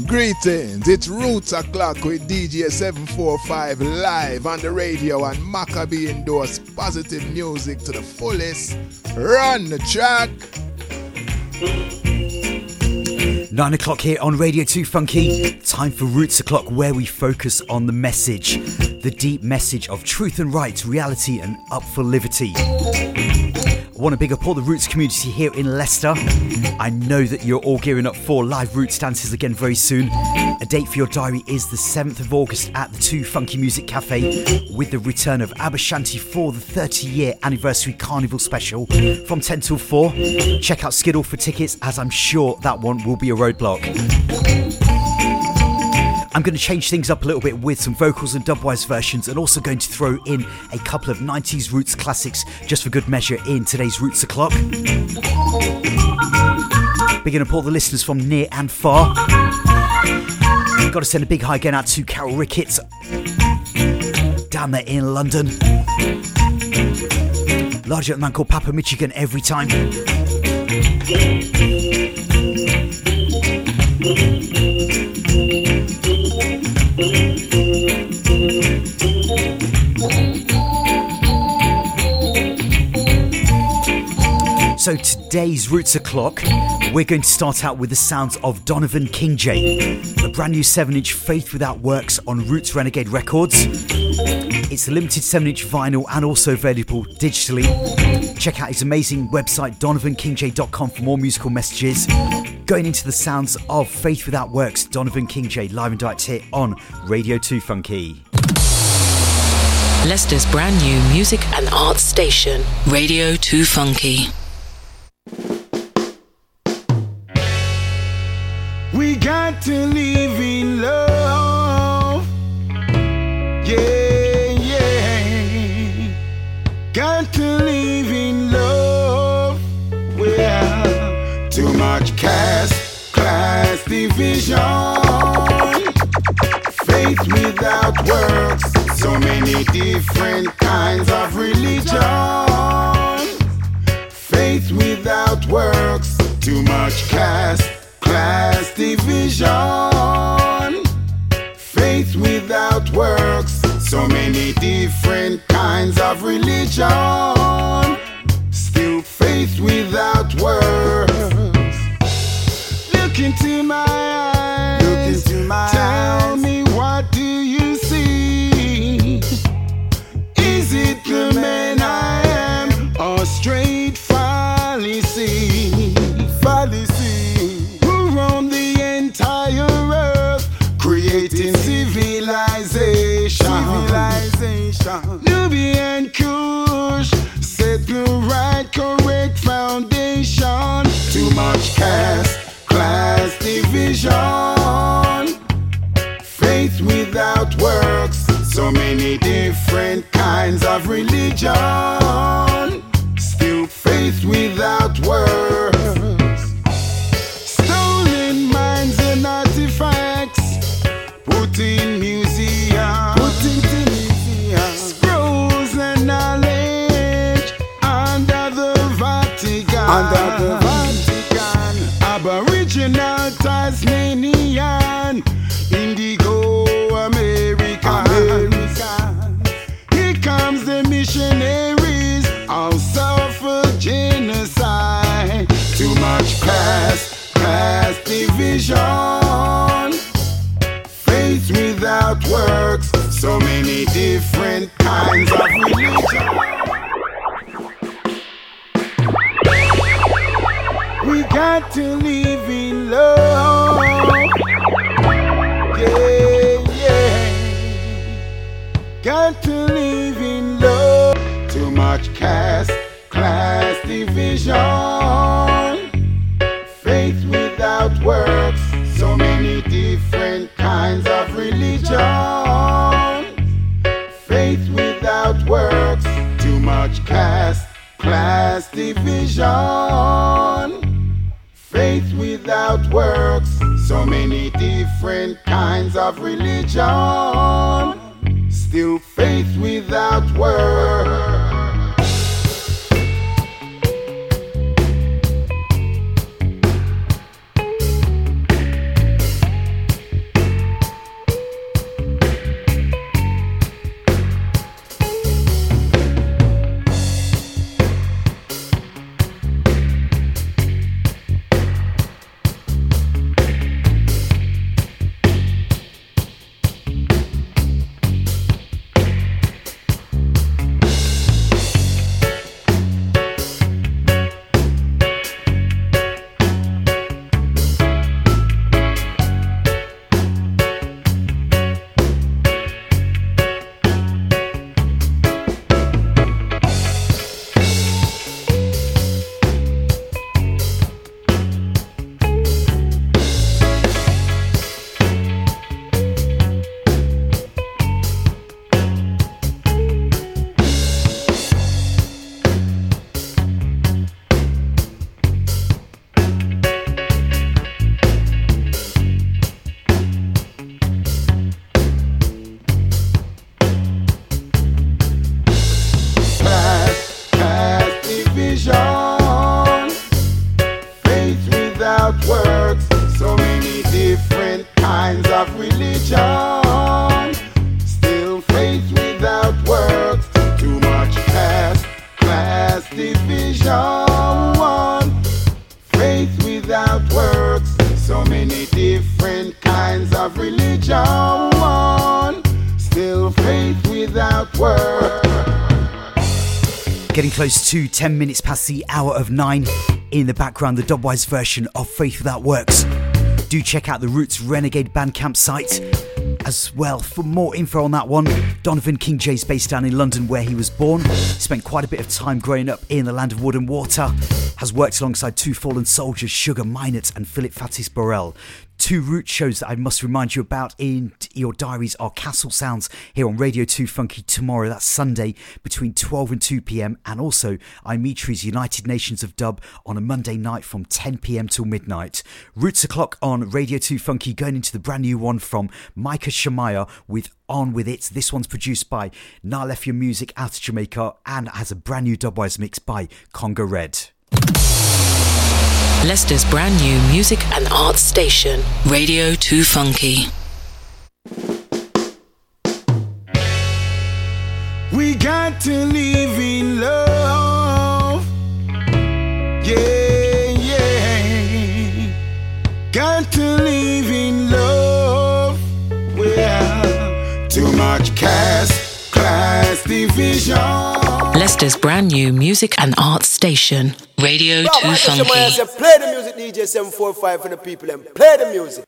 Greetings, it's Roots O'Clock with DJ 745 live on the radio and Maccabee endorsed positive music to the fullest. Run the track. Nine o'clock here on Radio 2 Funky. Time for Roots O'Clock, where we focus on the message, the deep message of truth and right, reality, and up for liberty. I want to big up all the Roots community here in Leicester. I know that you're all gearing up for live Roots dances again very soon. A date for your diary is the 7th of August at the 2 Funky Music Cafe with the return of Abashanti for the 30 year anniversary carnival special from 10 till 4. Check out Skiddle for tickets as I'm sure that one will be a roadblock. I'm going to change things up a little bit with some vocals and dubwise versions, and also going to throw in a couple of 90s roots classics just for good measure in today's Roots O'Clock. Bigging up all the listeners from near and far. Got to send a big hi again out to Carol Ricketts down there in London. Larger man called Papa Michigan every time. So today's Roots O'Clock, we're going to start out with the sounds of Donovan Kingjay, a brand new 7-inch Faith Without Works on Roots Renegade Records. It's a limited 7-inch vinyl and also available digitally. Check out his amazing website donovankingjay.com for more musical messages. Going into the sounds of Faith Without Works, Donovan Kingjay live and direct here on Radio 2 Funky. Leicester's brand new music and arts station, Radio 2 Funky. We got to live in love. Yeah, yeah. Got to live in love. Well, too much caste, class division. Faith without works. So many different kinds of religion without works. Too much caste, class division. Faith without works. So many different kinds of religion. Still faith without works. Look into my So many different kinds of religion. Still faith without works. So many different kinds of religion. We got to live in love. Yeah, yeah. Got to live in love. Too much caste, class division. Class division. Faith without works. So many different kinds of religion. Still faith without works. To 10 minutes past the hour of 9. In the background, the dubwise version of Faith Without Works. Do check out the Roots Renegade Bandcamp site as well for more info on that one. Donovan Kingjay is based down in London where he was born. Spent quite a bit of time growing up in the land of wood and water. Has worked alongside two fallen soldiers, Sugar Minott and Philip Fatis Burrell. Two root shows that I must remind you about in your diaries are Castle Sounds here on Radio 2 Funky tomorrow. That's Sunday between 12 and 2 pm. And also Imitri's United Nations of Dub on a Monday night from 10 pm till midnight. Roots o'clock on Radio 2 Funky going into the brand new one from Micah Shemaiah with On With It. This one's produced by Nalefia Music out of Jamaica and has a brand new dubwise mix by Conga Red. Leicester's brand new music and arts station, Radio 2 Funky. We got to live in love. Yeah, yeah. Got to live in love. Well, too much cash, class division. Leicester's brand new music and arts station, Radio 2 Funky. Play the music, DJ 745 for the people and play the music.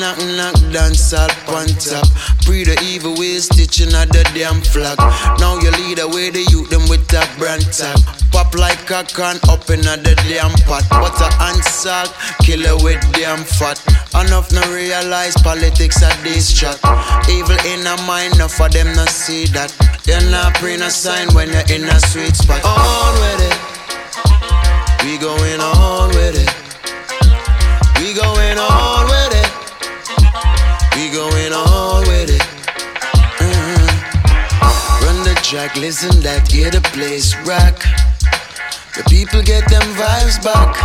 Knock knock dance all on top. Breed the evil ways stitching at the damn flag. Now you lead away the youth them with that brand tag. Pop like a can up in the damn pot. Butter and salt, killer with damn fat. Enough no realize politics at this. Evil in a mind, enough for them not see that. You're not praying a sign when you're in a sweet spot. On with it. We going on with it. We going on track, listen that, hear the place rock. The people get them vibes back.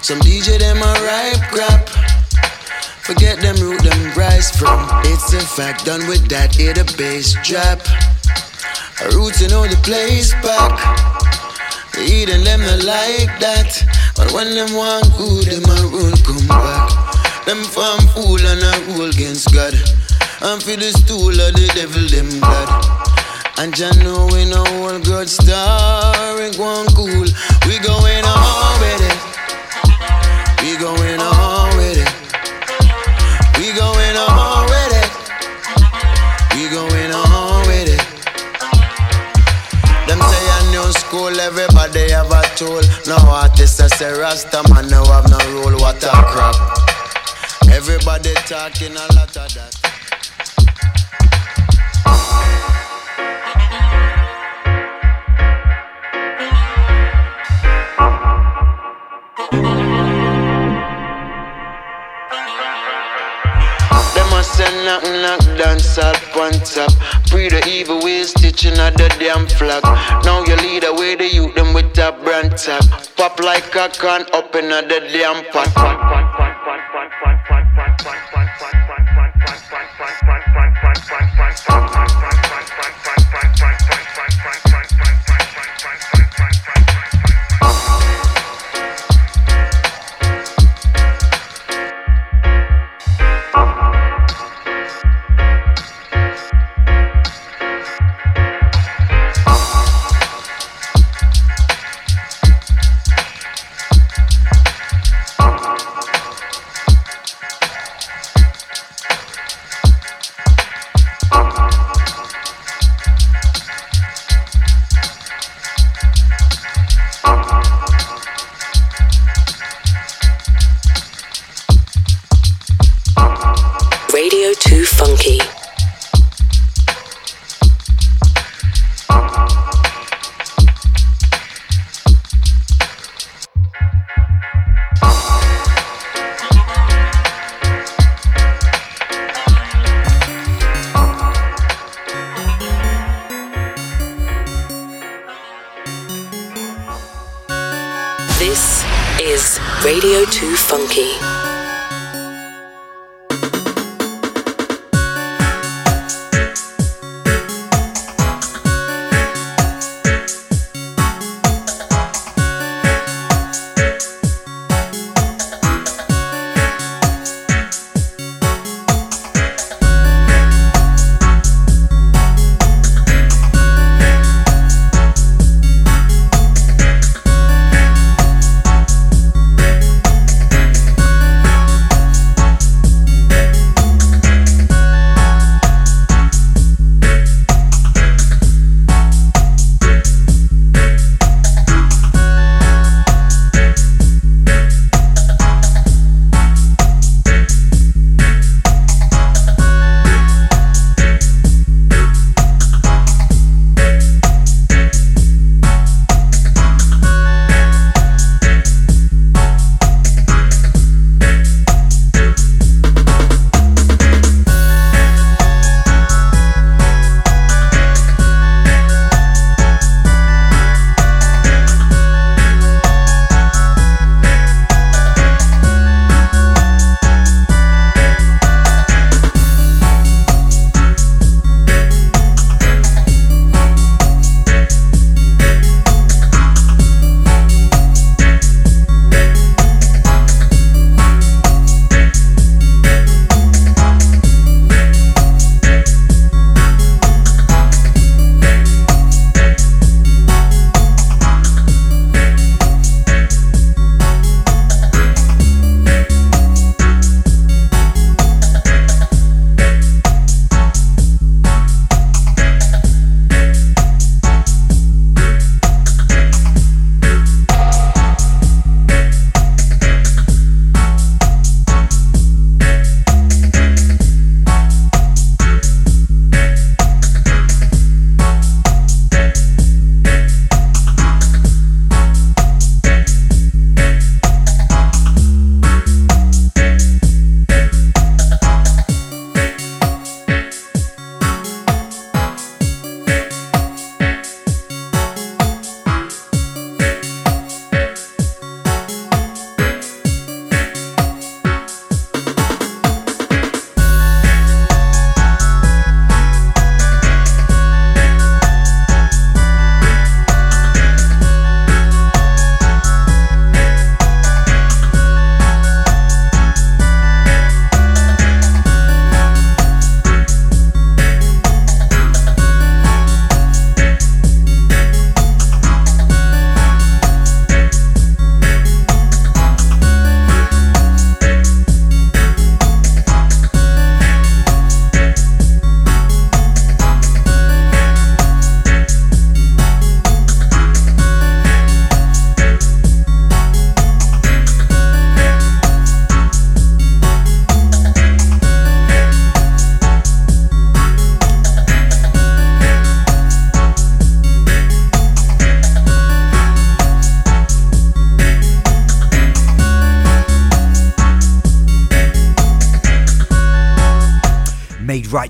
Some DJ them a ripe crap. Forget them root them rise from. It's a fact, done with that, hear the bass drop. A roots you know the place back. The Eden them not like that. But when them want good, them a run come back. Them farm fool and a rule against God. And for the stool of the devil, them glad. And ya know we know all good story one cool. We going on with it. We going on with it. We going on with it. We going on with it. Them say a new school, everybody have a tool. No artist, I say Rasta man, no have no rule. What a crap. Everybody talking a lot of that. Knock knock dance all on top. Breed the evil ways stitching at the damn flag. Now you lead away the youth them with that brand tag. Pop like a can up in the damn pot.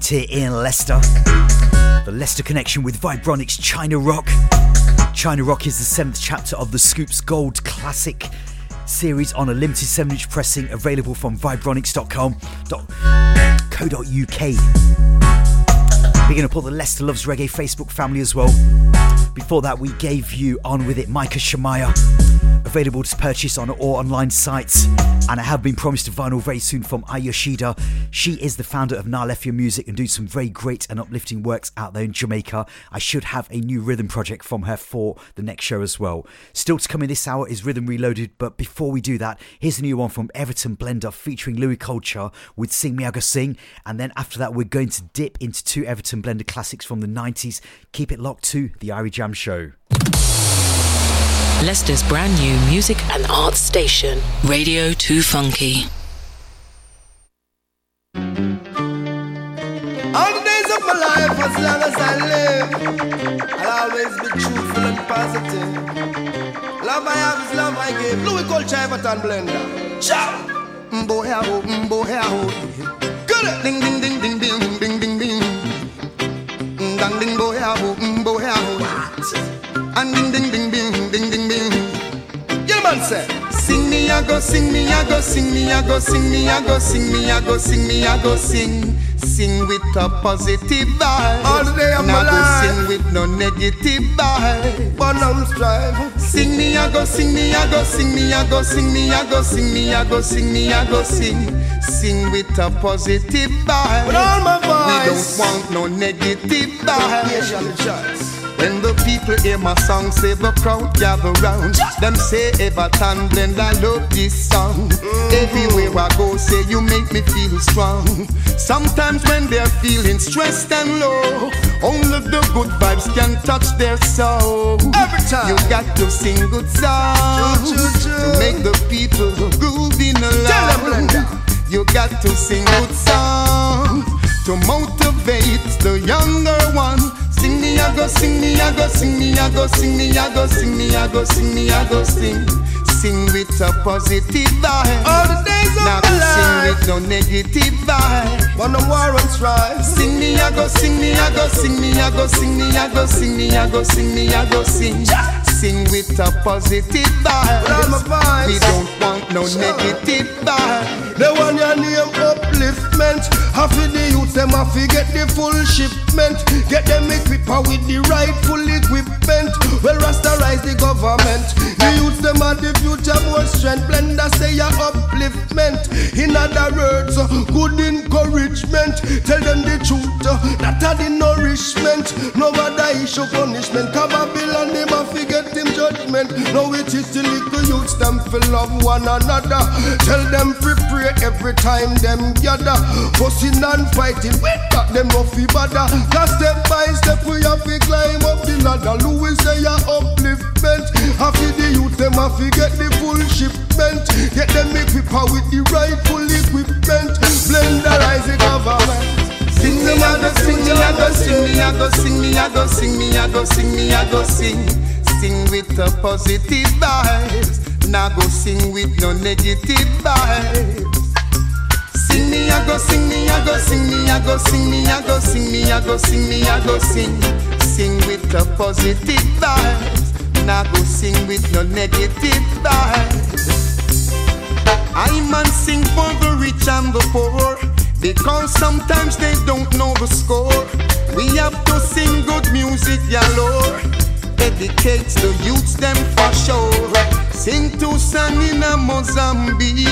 Here in Leicester. The Leicester connection with Vibronics China Rock. China Rock is the seventh chapter of the Scoops Gold Classic series on a limited 7 inch pressing available from vibronics.com.co.uk. Picking up all the Leicester Loves Reggae Facebook family as well. Before that, we gave you On With It, Micah Shemaiah available to purchase on all online sites. And I have been promised a vinyl very soon from Ayoshida. She is the founder of Nalefia Music and doing some very great and uplifting works out there in Jamaica. I should have a new rhythm project from her for the next show as well. Still to come in this hour is Riddim Reloaded, but before we do that, here's a new one from Everton Blender featuring Louis Culture with Sing Go Sing. And then after that, we're going to dip into two Everton Blender classics from the 90s. Keep it locked to the Irie Jam Show. Leicester's brand new music and arts station, Radio 2 Funky. All the days of my life, as long as I live, I'll always be truthful and positive. Love I have is love I give. Louis Culture Everton Blender. Ciao. Mbo hea ho, mbo hea ho. Good it. Ding ding ding ding ding ding ding ding. Dang ding bo hea ho, mbo hea ho. And ding ding ding ding ding ding ding. Yeah man say. Sing me, I go sing me, I go sing me, I go sing me, I go sing me, I go sing me, I go sing. Sing with a positive vibe. All the day of my life. sing with no negative vibe. But I'm striving. Sing me, I go sing me, I go sing me, I go sing me, I go sing me, I go sing me, I go sing. Sing with a positive vibe. With all my voice. We don't want no negative vibe. When the people hear my song, say the crowd gather round. Them say Everton blend, I love this song. Everywhere I go, say you make me feel strong. Sometimes when they're feeling stressed and low, only the good vibes can touch their soul. Every time you got to sing good songs to make the people grooving along. You got to sing good songs to motivate the younger one. Sing me, I go sing me, I go sing me, I go sing me, I go sing me, I go sing me, I go sing. Sing with a positive vibe. All the days of now my life. sing with no negative vibe. The war and strife. Sing me, I go sing me, I go sing me, I go sing me, I go sing me, I go sing me, I go sing. Sing with a positive vibe. We don't want no negative vibe. They want your name upliftment. Half of the youth them have to get the full shipment. Get them equipped with the rightful equipment. Well, rasterize the government. The youth them are the future more strength. Blender say your upliftment. In other words, uh, good encouragement. Tell them the truth. Uh, that are the nourishment. No other issue punishment. Cause Babylon them have to get him judgment. Now it is the little youths them feel love one another. Tell them free pray every time them gather. Fussing and fighting, we got them no fi bother. Cause step by step we have to climb up the ladder. Louis say a upliftment. Half the youth them have to get the full shipment. Get them equipped with the rightful equipment. Blenderize the government. Sing me, I go sing me, I go sing me, I go sing me, I go sing me, I go sing me, I go sing. Sing with a positive vibes. Now go sing with no negative vibes. Sing me, I go sing me, I go sing me, I go sing me, I go sing me, I go sing me, I go sing. Sing with a positive vibes. Now go sing with no negative vibes. I man sing for the rich and the poor because sometimes they don't know the score. We have to sing good music, yeah Educates the youths them for sure. Sing to sun in a Mozambique.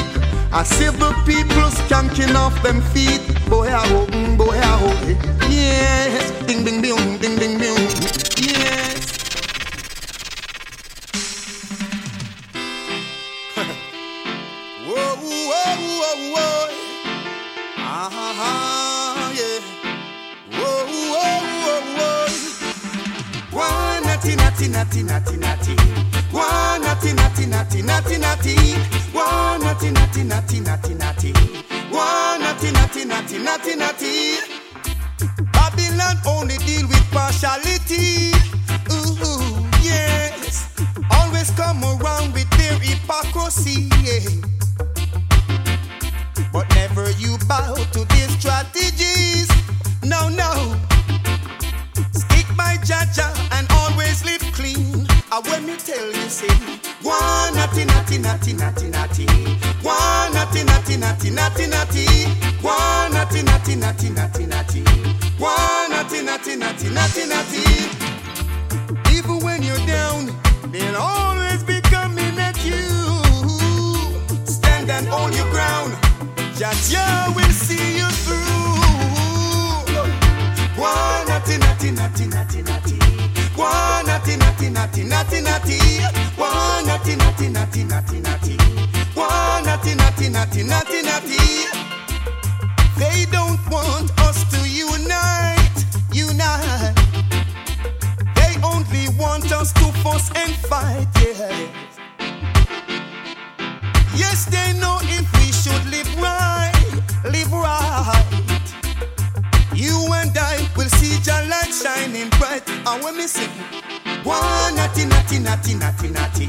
I see the people skanking off them feet. Boy, I hope, boy, I hope. Yes, ding, ding, ding, ding, ding, ding. Yes. [LAUGHS] Whoa, whoa, whoa, whoa. Ah, natty, natty, natty, natty. One natty, natty, natty, natty, natty. One natty, natty, natty, natty, natty. One natty, natty, natty, natty, natty. Babylon only deal with partiality. Ooh, yes. Always come around with their hypocrisy. Yeah. But never you bow to their strategies. No, no. Stick by Jah Jah and always live I when me tell you, say, one natty natty natty natty natty. One natty natty natty natty natty. One natty natty natty natty natty. One natty natty natty natty natty. Even when you're down, they'll always be coming at you. Stand and hold your ground. Jah Jah will see you through. One natty natty natty natty natty. One natty natty natty. One natty natty natty natty natty. One natty natty natty natty natty. They don't want us to unite, unite. They only want us to fuss and fight, yeah. Yes, they know if we should live right, live right. You and I will see your light shining bright. And when me sing, one natty natty natty natty natty,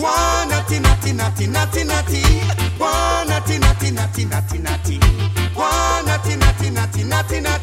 one natty natty natty natty natty, one natty natty natty natty natty, one natty natty natty natty natty,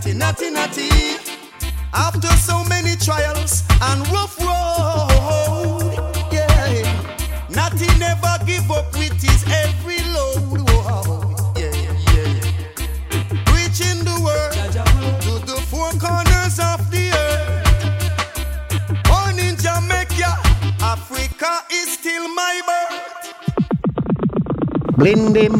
natty natty natty. After so many trials and rough road, Blend them,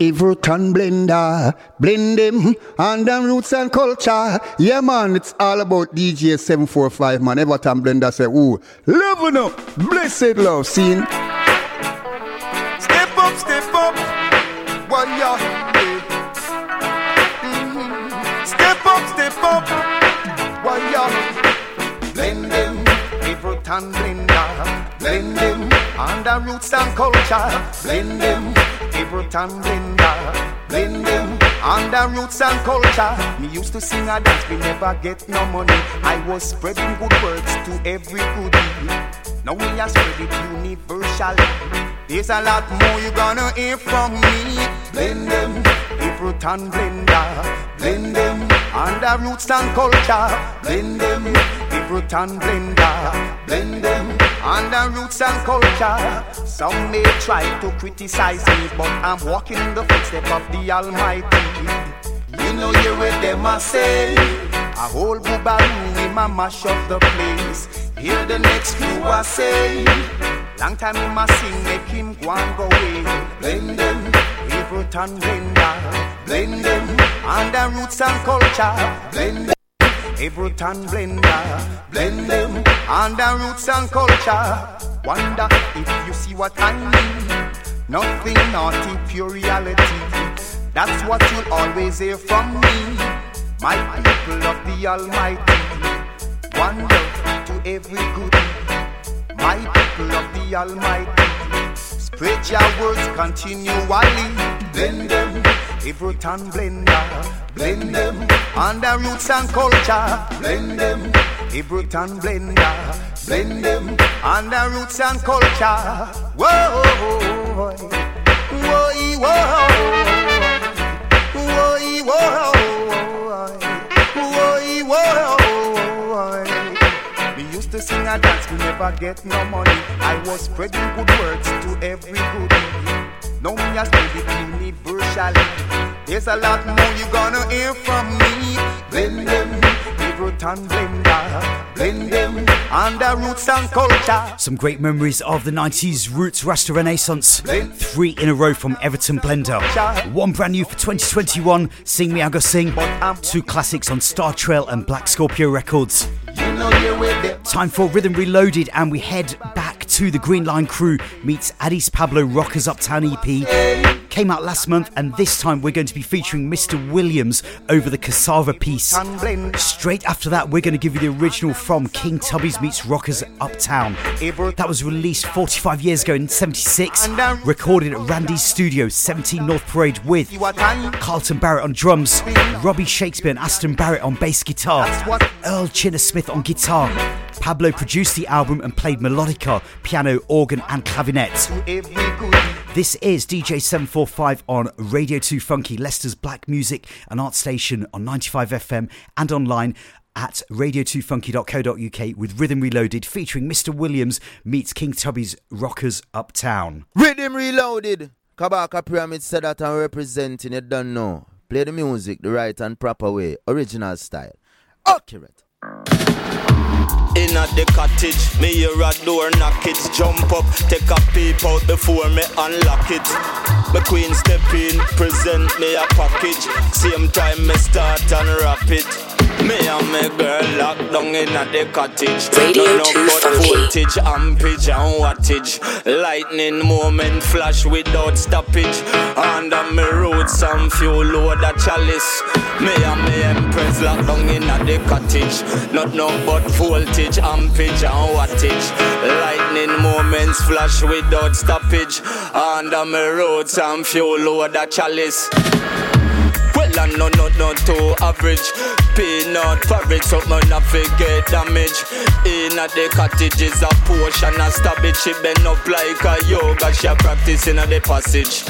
Everton blender. Blend them, and them roots and culture. Yeah, man, it's all about DJ 745, man. Everton blender say, ooh, loving up, blessed love scene. Step up, step up, warrior. Mhm. Step up, step up, warrior. Blend them, Everton blender. Blend them, under roots and culture. Blend them, Everton blender. Blend them, under roots and culture. Me used to sing a dance, we never get no money. I was spreading good words to every goodie. Now we are spread it universally. There's a lot more you gonna hear from me. Blend them, Everton blender. Blend them, under roots and culture. Blend them, Everton blender. Blend them, under roots and culture. Some may try to criticize me, but I'm walking in the footsteps of the Almighty. You know you with them I say. A whole boobaroo in my mash up the place. Hear the next few I say. Long time in my sing, make him go and go away. Blend them, Everton blender. Blend them, under roots and culture. Blend them. Everton blender, blend them under roots and culture. Wonder if you see what I mean. Nothing naughty, pure reality. That's what you'll always hear from me. My people of the Almighty. One love to every good. My people of the Almighty. Spread your words continually. Blend them, Everton blender. Blend them, under roots and culture. Blend them, Everton blender. Blend them, under roots and culture. Whoa, whoa, whoa, whoa, whoa, whoa. We used to sing a dance, we never get no money. I was spreading good words to every goodie. Now me a spread it universally. There's a lot more you're gonna hear from me. Blend them, Everton blender. Blend them, under roots and culture. Some great memories of the 90s Roots Rasta Renaissance. Three in a row from Everton Blender. One brand new for 2021, Sing Me I Go Sing. Two classics on Star Trail and Black Scorpio Records. You know you're with them. Time for Riddim Reloaded, and we head back 2, the Green Lion Crew meets Addis Pablo Rockers Uptown EP. Came out last month, and this time we're going to be featuring Mr. Williamz over the Cassava piece. Straight after that, we're going to give you the original from King Tubby's meets Rockers Uptown. That was released 45 years ago in 76, recorded at Randy's studio, 17 North Parade, with Carlton Barrett on drums, Robbie Shakespeare and Aston Barrett on bass guitar, Earl Chinna Smith on guitar. Pablo produced the album and played melodica, piano, organ, and clavinet. This is DJ 745 on Radio 2 Funky, Leicester's black music and art station on 95 FM and online at radio2funky.co.uk with Riddim Reloaded featuring Mr. Williamz meets King Tubby's Rockers Uptown. Riddim Reloaded. Kabaka Pyramid said that I'm representing it, don't know. Play the music the right and proper way, original style. Accurate. In at the cottage, me hear a door knock it. Jump up, take a peep out before me unlock it. My queen step in, present me a package. Same time me start and wrap it. Me and my girl locked down in at the cottage. Radio no, 2 but Funky. voltage, ampage and wattage. Lightning moment flash without stoppage. Under me roots some fuel load a chalice. Me and me empress locked down in at the cottage. Not no but voltage, ampage and wattage. Lightning moments flash without stoppage. Under me roots some fuel load a chalice. Well, I know not not too average. Peanut porridge, something I forget damage. In at the cottage is a portion of stabbage. She bend up like a yoga, she a practicing at the passage.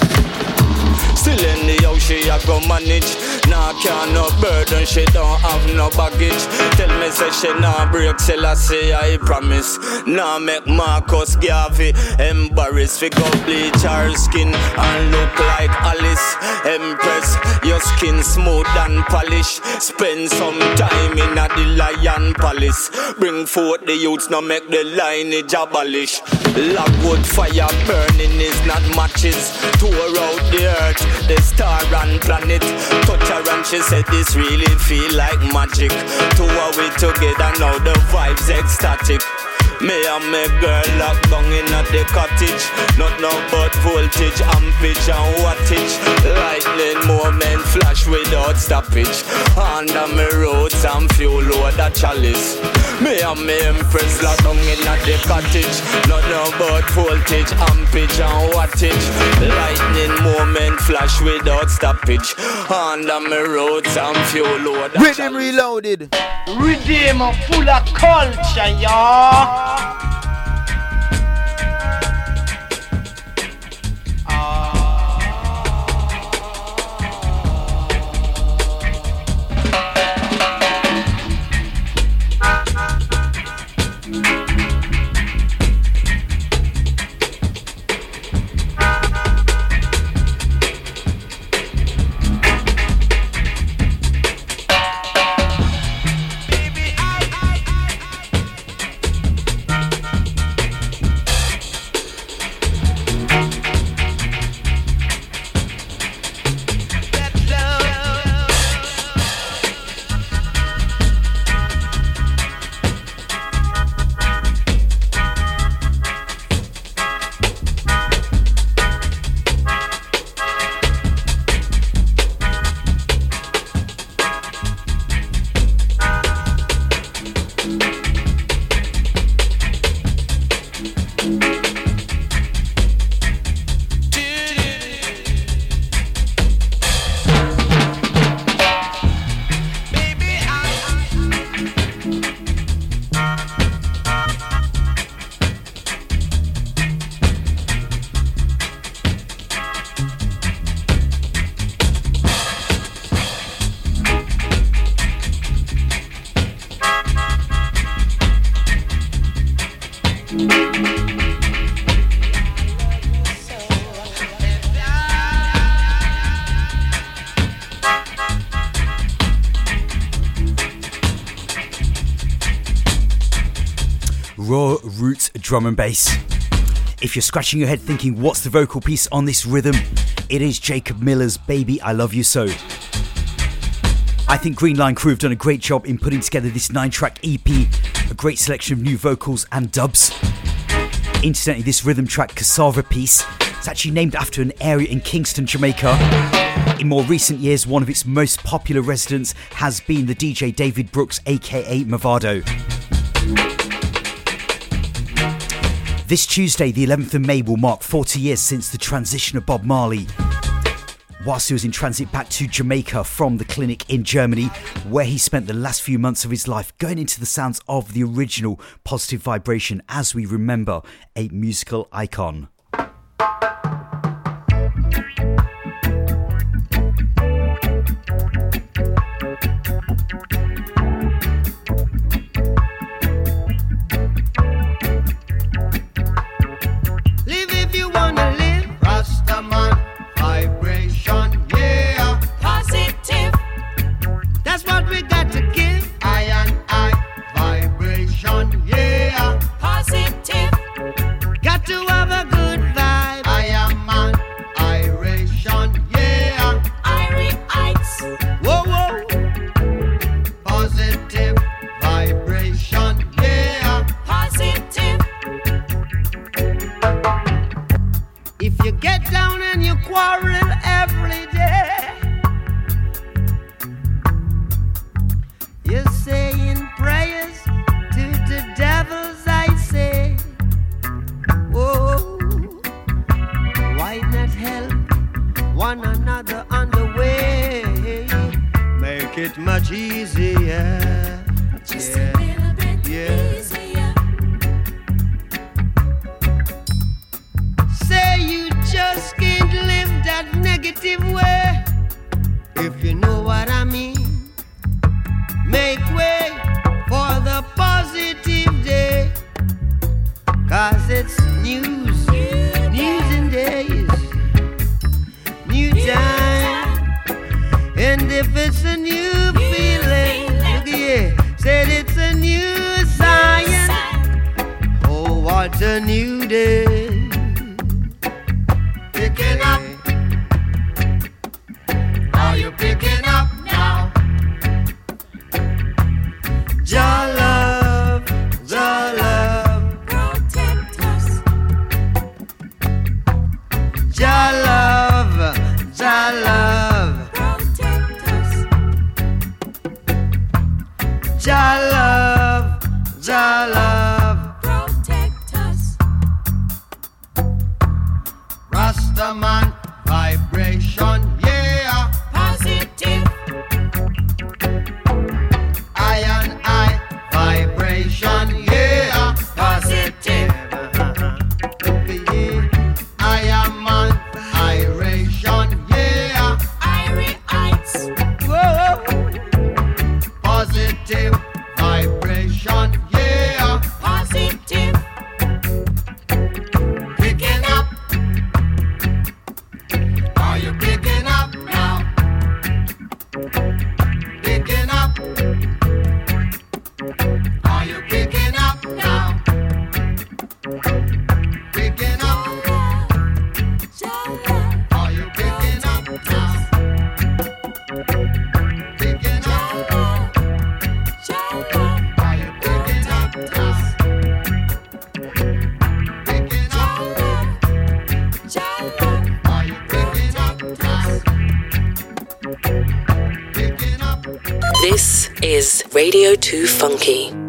Still in the house, she a go manage. Nah, can no burden, she don't have no baggage. Tell me, say she nah break, till I say I promise. Nah, make Marcus Garvey embarrass. Fi go bleach her skin and look like Alice. Empress, your skin smooth and polished. Spend some time in a the lion palace. Bring forth the youths, now make the lineage abolish. Logwood fire burning is not matches. Tour out the earth, the star and planet. Touch her and she said this really feel like magic. Tour we together now the vibes ecstatic. Me and my girl locked down in at the cottage. Not no but voltage, ampage and wattage. Lightning moment flash without stoppage. Under me roads and fuel load a chalice. Me and me empress locked down in at the cottage. Not no but voltage, ampage and wattage. Lightning moment flash without stoppage. Under me roads and fuel load a Riddim Reloaded. Rhythm full of culture, y'all. Raw drum and bass. If you're scratching your head thinking, what's the vocal piece on this rhythm? It is Jacob Miller's Baby I Love You So. I think Green Lion Crew have done a great job in putting together this nine track EP, a great selection of new vocals and dubs. Incidentally, this rhythm track, Cassava Piece, is actually named after an area in Kingston, Jamaica. In more recent years, one of its most popular residents has been the DJ David Brooks, aka Mavado. This Tuesday, the 11th of May, will mark 40 years since the transition of Bob Marley. Whilst he was in transit back to Jamaica from the clinic in Germany, where he spent the last few months of his life going into the sounds of the original Positive Vibration as we remember a musical icon. a new Radio 2 Funky.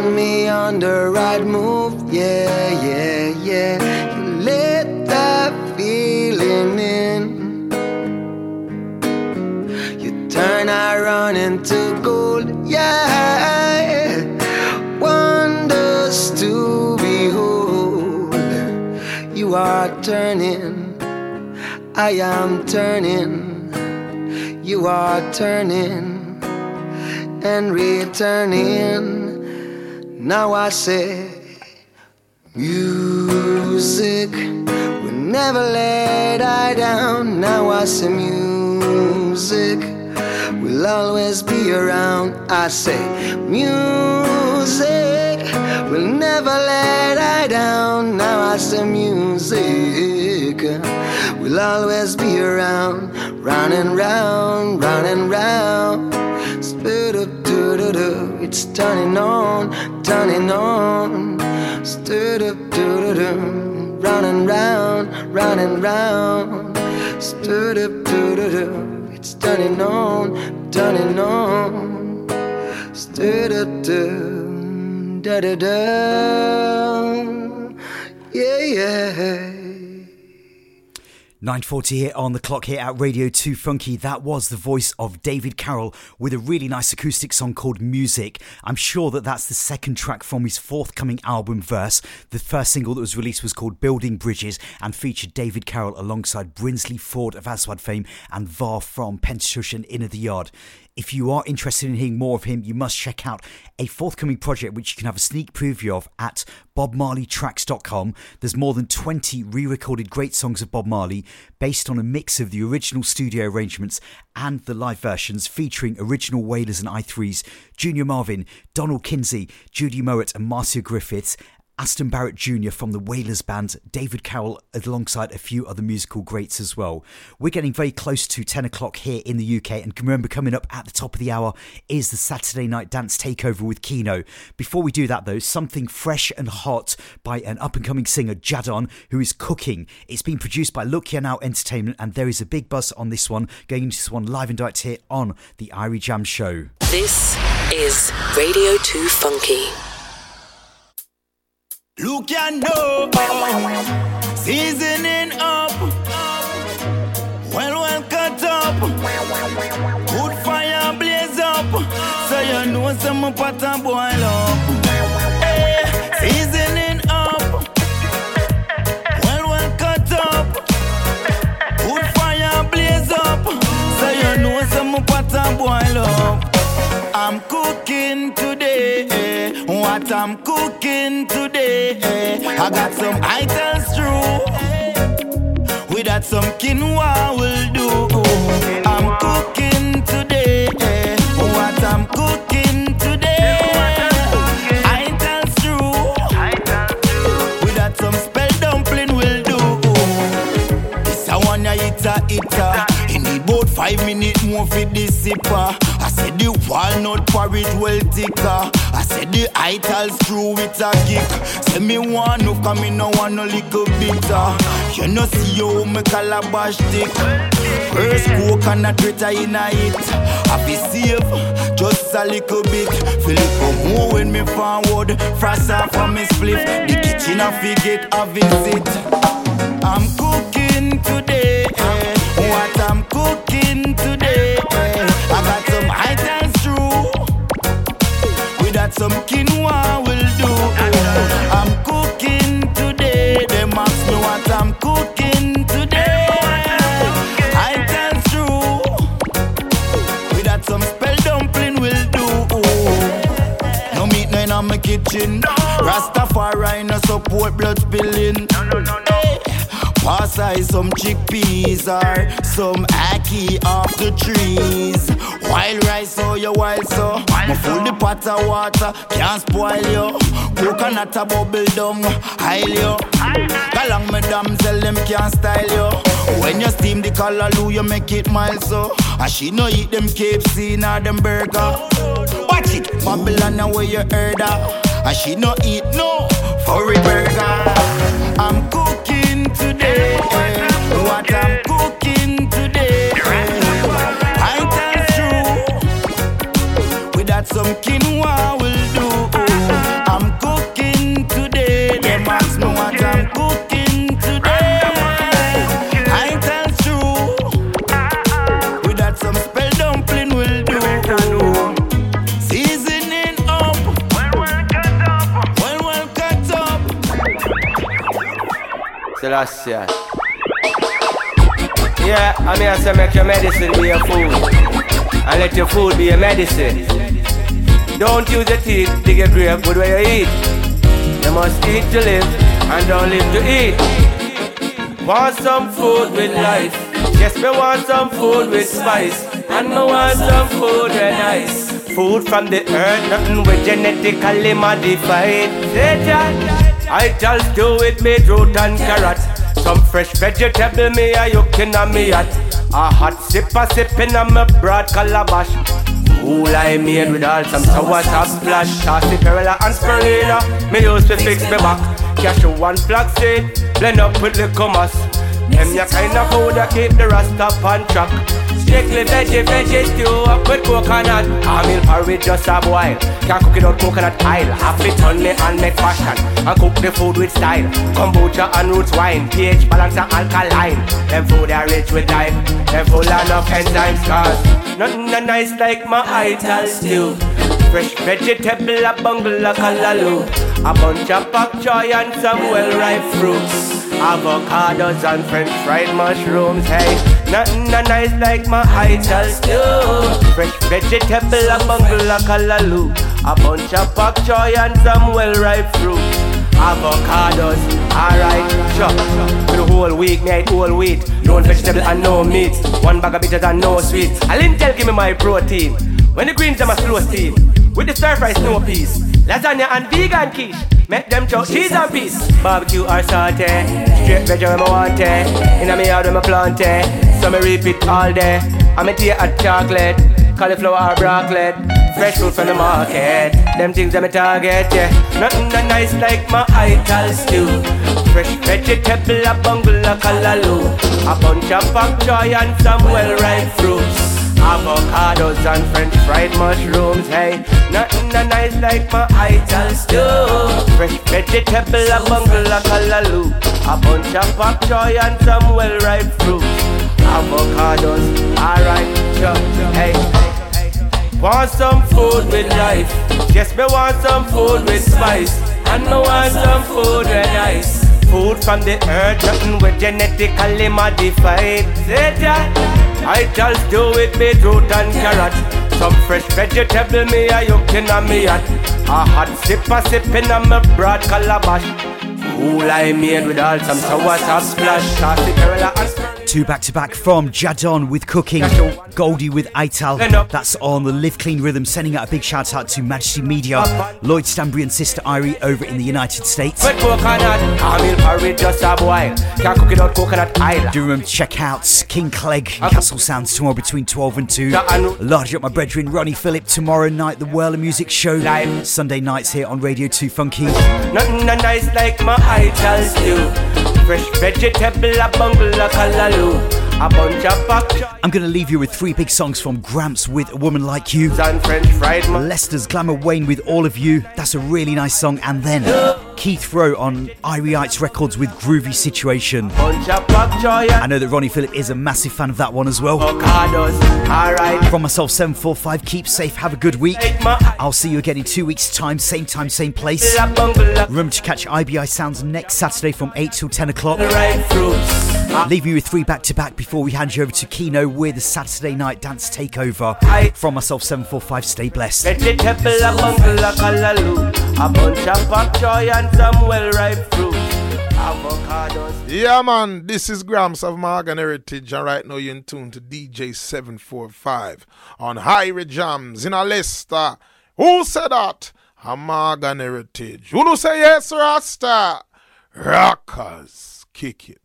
Put me on the right move, yeah, yeah, yeah. You let that feeling in. You turn around into gold, yeah. Wonders to behold. You are turning, I am turning. You are turning and returning. Now I say, music will never let I down. Now I say, music will always be around. I say, music will never let I down. Now I say, music will always be around. Round and round, round and round. Spit up, do do do. It's turning on, turning on. Stir up, do do do. Round round, and round. Stir up, do do do. It's turning on, turning on. Stir up, do da da da. Yeah, yeah. 9.40 here on the clock here at Radio 2 Funky. That was the voice of David Cairol with a really nice acoustic song called Music. I'm sure that that's the second track from his forthcoming album Verse. The first single that was released was called Building Bridges and featured David Cairol alongside Brinsley Ford of Aswad fame and Var from Pentateuch and Inna de Yard. If you are interested in hearing more of him, you must check out a forthcoming project which you can have a sneak preview of at bobmarleytracks.com. There's more than 20 re recorded great songs of Bob Marley based on a mix of the original studio arrangements and the live versions featuring original Wailers and I-Threes, Junior Marvin, Donald Kinsey, Judy Mowatt, and Marcia Griffiths. Aston Barrett Jr. from the Wailers Band, David Cairol alongside a few other musical greats as well. We're getting very close to 10 o'clock here in the UK, and remember, coming up at the top of the hour is the Saturday Night Dance Takeover with Kino. Before we do that, though, something fresh and hot by an up and coming singer, Jahdon, who is cooking. It's been produced by Look Here Now Entertainment, and there is a big buzz on this one, going into this one live and direct here on the Irie Jam Show. This is Radio 2 Funky. Look and know, seasoning up, well, well cut up, good fire blaze up, so you know some pot a boil up. Hey, seasoning up, well, well cut up, fire blaze up, so know some pot a boil up. I'm today. What I'm cooking today. Eh. I got some ital stew. Eh. We got some quinoa will do. Eh. I'm cooking today. What I'm cooking today. Ital stew. We got some spell dumpling will do. This a one ya eat a eater. He need about five minutes more for this sipper. The walnut porridge well thicker. I said the ital screw with a kick. Say me want no come me no want no little bitter. You know see you me calabash stick. First coconut Twitter in a hit. I be save just a little bit. Feel it more when me forward. Frost off from me split. The kitchen I forget a visit. I'm cooking today. Kitchen. Rastafari no support blood spilling. Hey. Pass I some chickpeas or some ackee off the trees. Wild rice, oh, so you wild so. Me full the pot of water, can't spoil you. Coconut a bubble down, hile you. Galang me damsel, them can't style you. When you steam the callaloo, you make it mild so. And she no eat them KFC nor them burger. Watch it, Babylon where you heard her. And she no eat no furry burger. I'm cooking today. What I'm Yeah, I mean I say make your medicine be your food. And let your food be your medicine. Don't use your teeth to get grave good where you eat. You must eat to live and don't live to eat. Want some food with life. Yes, me want some food with spice. And me want some food with nice. Food from the earth, nothing with genetically modified. I just do it beetroot and carrot. Fresh vegetable me a yucking on me at. A hot sip a sipping on my broad calabash. Cool I made with all some sour top splash. Saucy perilla and spirulina. Me use to fix me back. Cashew one flaxseed. Blend up with the commas. Them ya kind of food that keep the rasta on track. Strictly veggie, veggie stew up with coconut. Camel porridge just a boil. Can't cook it out coconut oil. Half it on me and make fashion. And cook the food with style. Kombucha and roots wine. pH balance and alkaline. Them food are rich with life. Them full enough enzymes cause nothing nice like my ital stew. Fresh vegetable, a bungle, a callaloo. A bunch of pak choy and some well-ripe fruits. Avocados and french fried mushrooms, hey Nothing a nice like my ital stew Fresh vegetable, a bungle, a callaloo A bunch of pak choy and some well-ripe fruit. Avocados, alright, sure. For the whole week, me eat whole wheat. No vegetable and no meat. One bag of bitters and no sweet I Lintel give me my protein. When the greens them a slow steam. With the stir fry snow peas Lasagna and vegan quiche. Make them chow cheese and peas. Barbecue or saute. Straight veg when I want it. Inna me yard when I plant it. So me repeat all day. I me tea hot chocolate. Cauliflower or broccoli. Fresh food from the market. Them things that me target, yeah. Nothing that nice like my ital stew. Fresh vegetable, a bungle, a callaloo. A bunch of pak choy and some well-ripe fruits Avocados and french fried mushrooms, hey. Nothing that nice like my ital stew Fresh vegetable, a bungle, a callaloo A bunch of pak choy and some well-ripe fruits Avocados, alright, sure, hey. Want some food with life? Yes, me want some food with spice. And me want some food with ice. Food from the earth, nothing with genetically modified. Say that I just do it beetroot and carrot. Some fresh vegetable me a yucking on me at A hot sip a sipping on my broad calabash. Cool I made with all some sour sauce splash. Perilla and Two back to back from Jahdon with cooking, Goldie with Ital. That's on the Live Clean Rhythm. Sending out a big shout out to Majesty Media, Lloyd Stanbury and Sister Irie over in the United States. With coconut, camel porridge just a boil. Can't cook it out coconut oil. Do remember to check out King Clegg uh. Castle Sounds tomorrow between 12 and 2. Large up my brethren, Ronnie Phillip tomorrow night, the World of Music Show. Sunday nights here on Radio 2 Funky. Nothing nice like my ital stew. Fresh vegetable, a bungle, a callaloo. A bunch of pak choy I'm going to leave you with three big songs from Gramps with A Woman Like You. and French fried Lester's Glama Wayne with All of You. That's a really nice song. And then Keith Rowe on Irie Records with Groovy Situation. I know that Ronnie Phillip is a massive fan of that one as well. From myself, 745, keep safe, have a good week. I'll see you again in two weeks' time, same time, same place. Remember to catch IBI Sounds next Saturday from 8 till 10 o'clock. Leave you with three back to back before we hand you over to Kino with a Saturday night dance takeover. From myself, 745, stay blessed. Yeah, man, this is Gramps of Morgan Heritage, and right now you're in tune to DJ 745 on Irie Jams in Leicester. Who said that? Amalgam Heritage. Who do say yes, Rasta? Rockers. Kick it.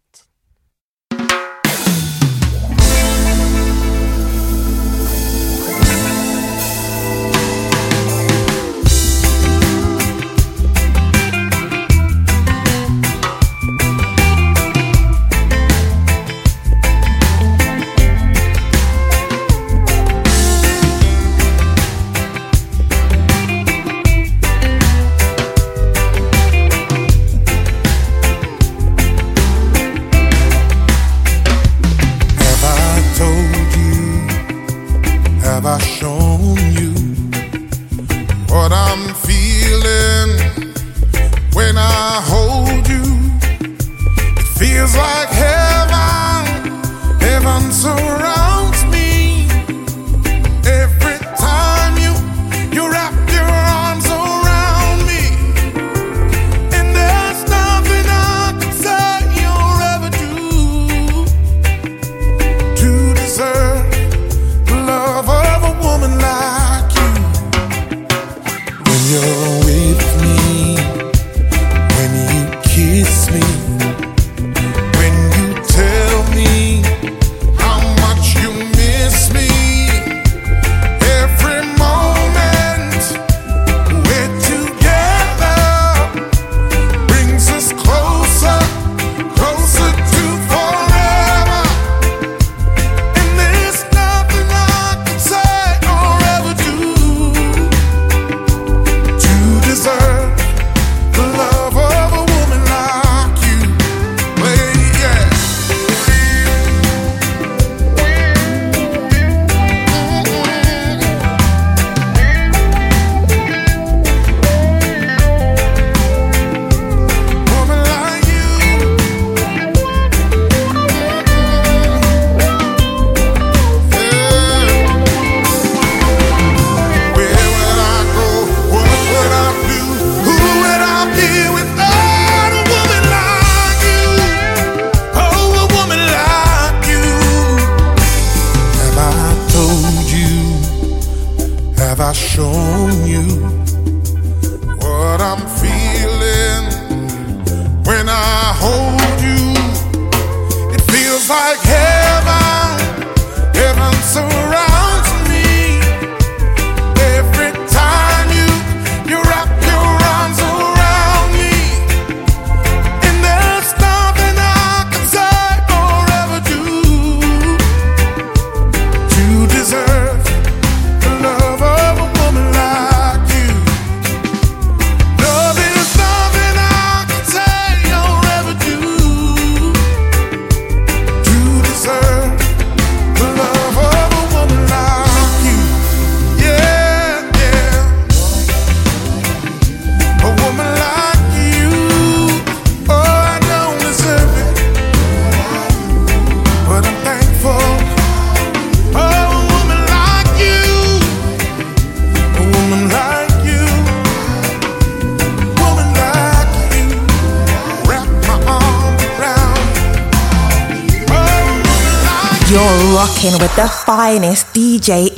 Have I shown you what I'm feeling when I hold you? It feels like heaven, heaven so right. Jóvenes DJ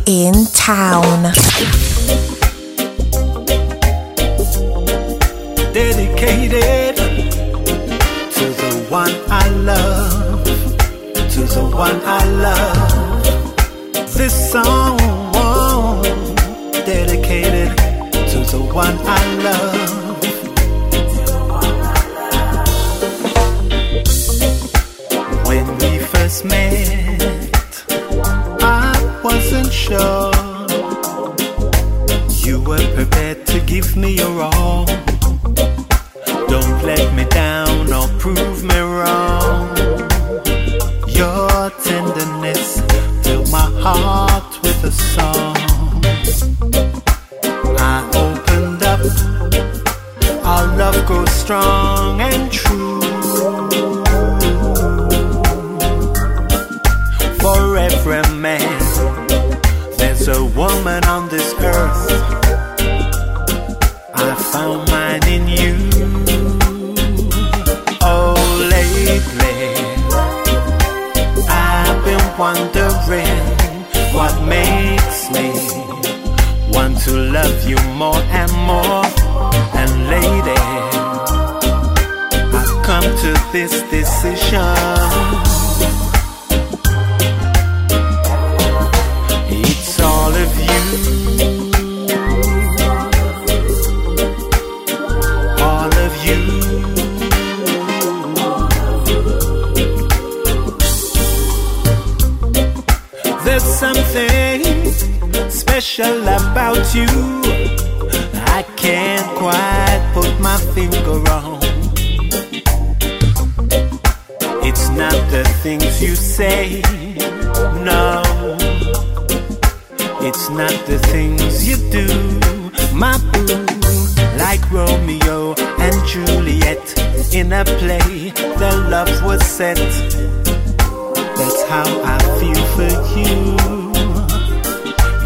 There's something special about you. I can't quite put my finger on. It's not the things you say, no. It's not the things you do, my boo. Like Romeo and Juliet in a play, their love was set how I feel for you.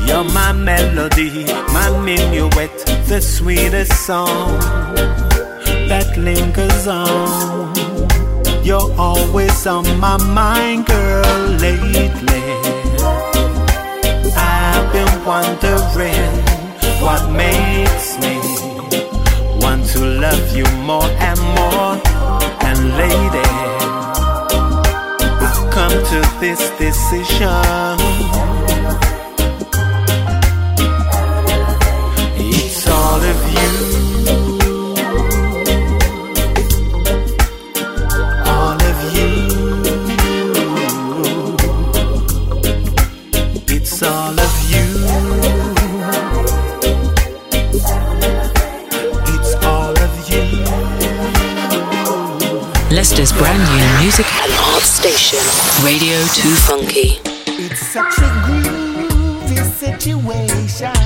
You're my melody, my minuet, the sweetest song that lingers on. You're always on my mind, girl, lately. I've been wondering what makes me want to love you more and more. And lady come to this decision. It's all of you. All of you. It's all of you. It's all of you. Leicester's brand new music station. Radio 2 Funky. It's such a groovy situation.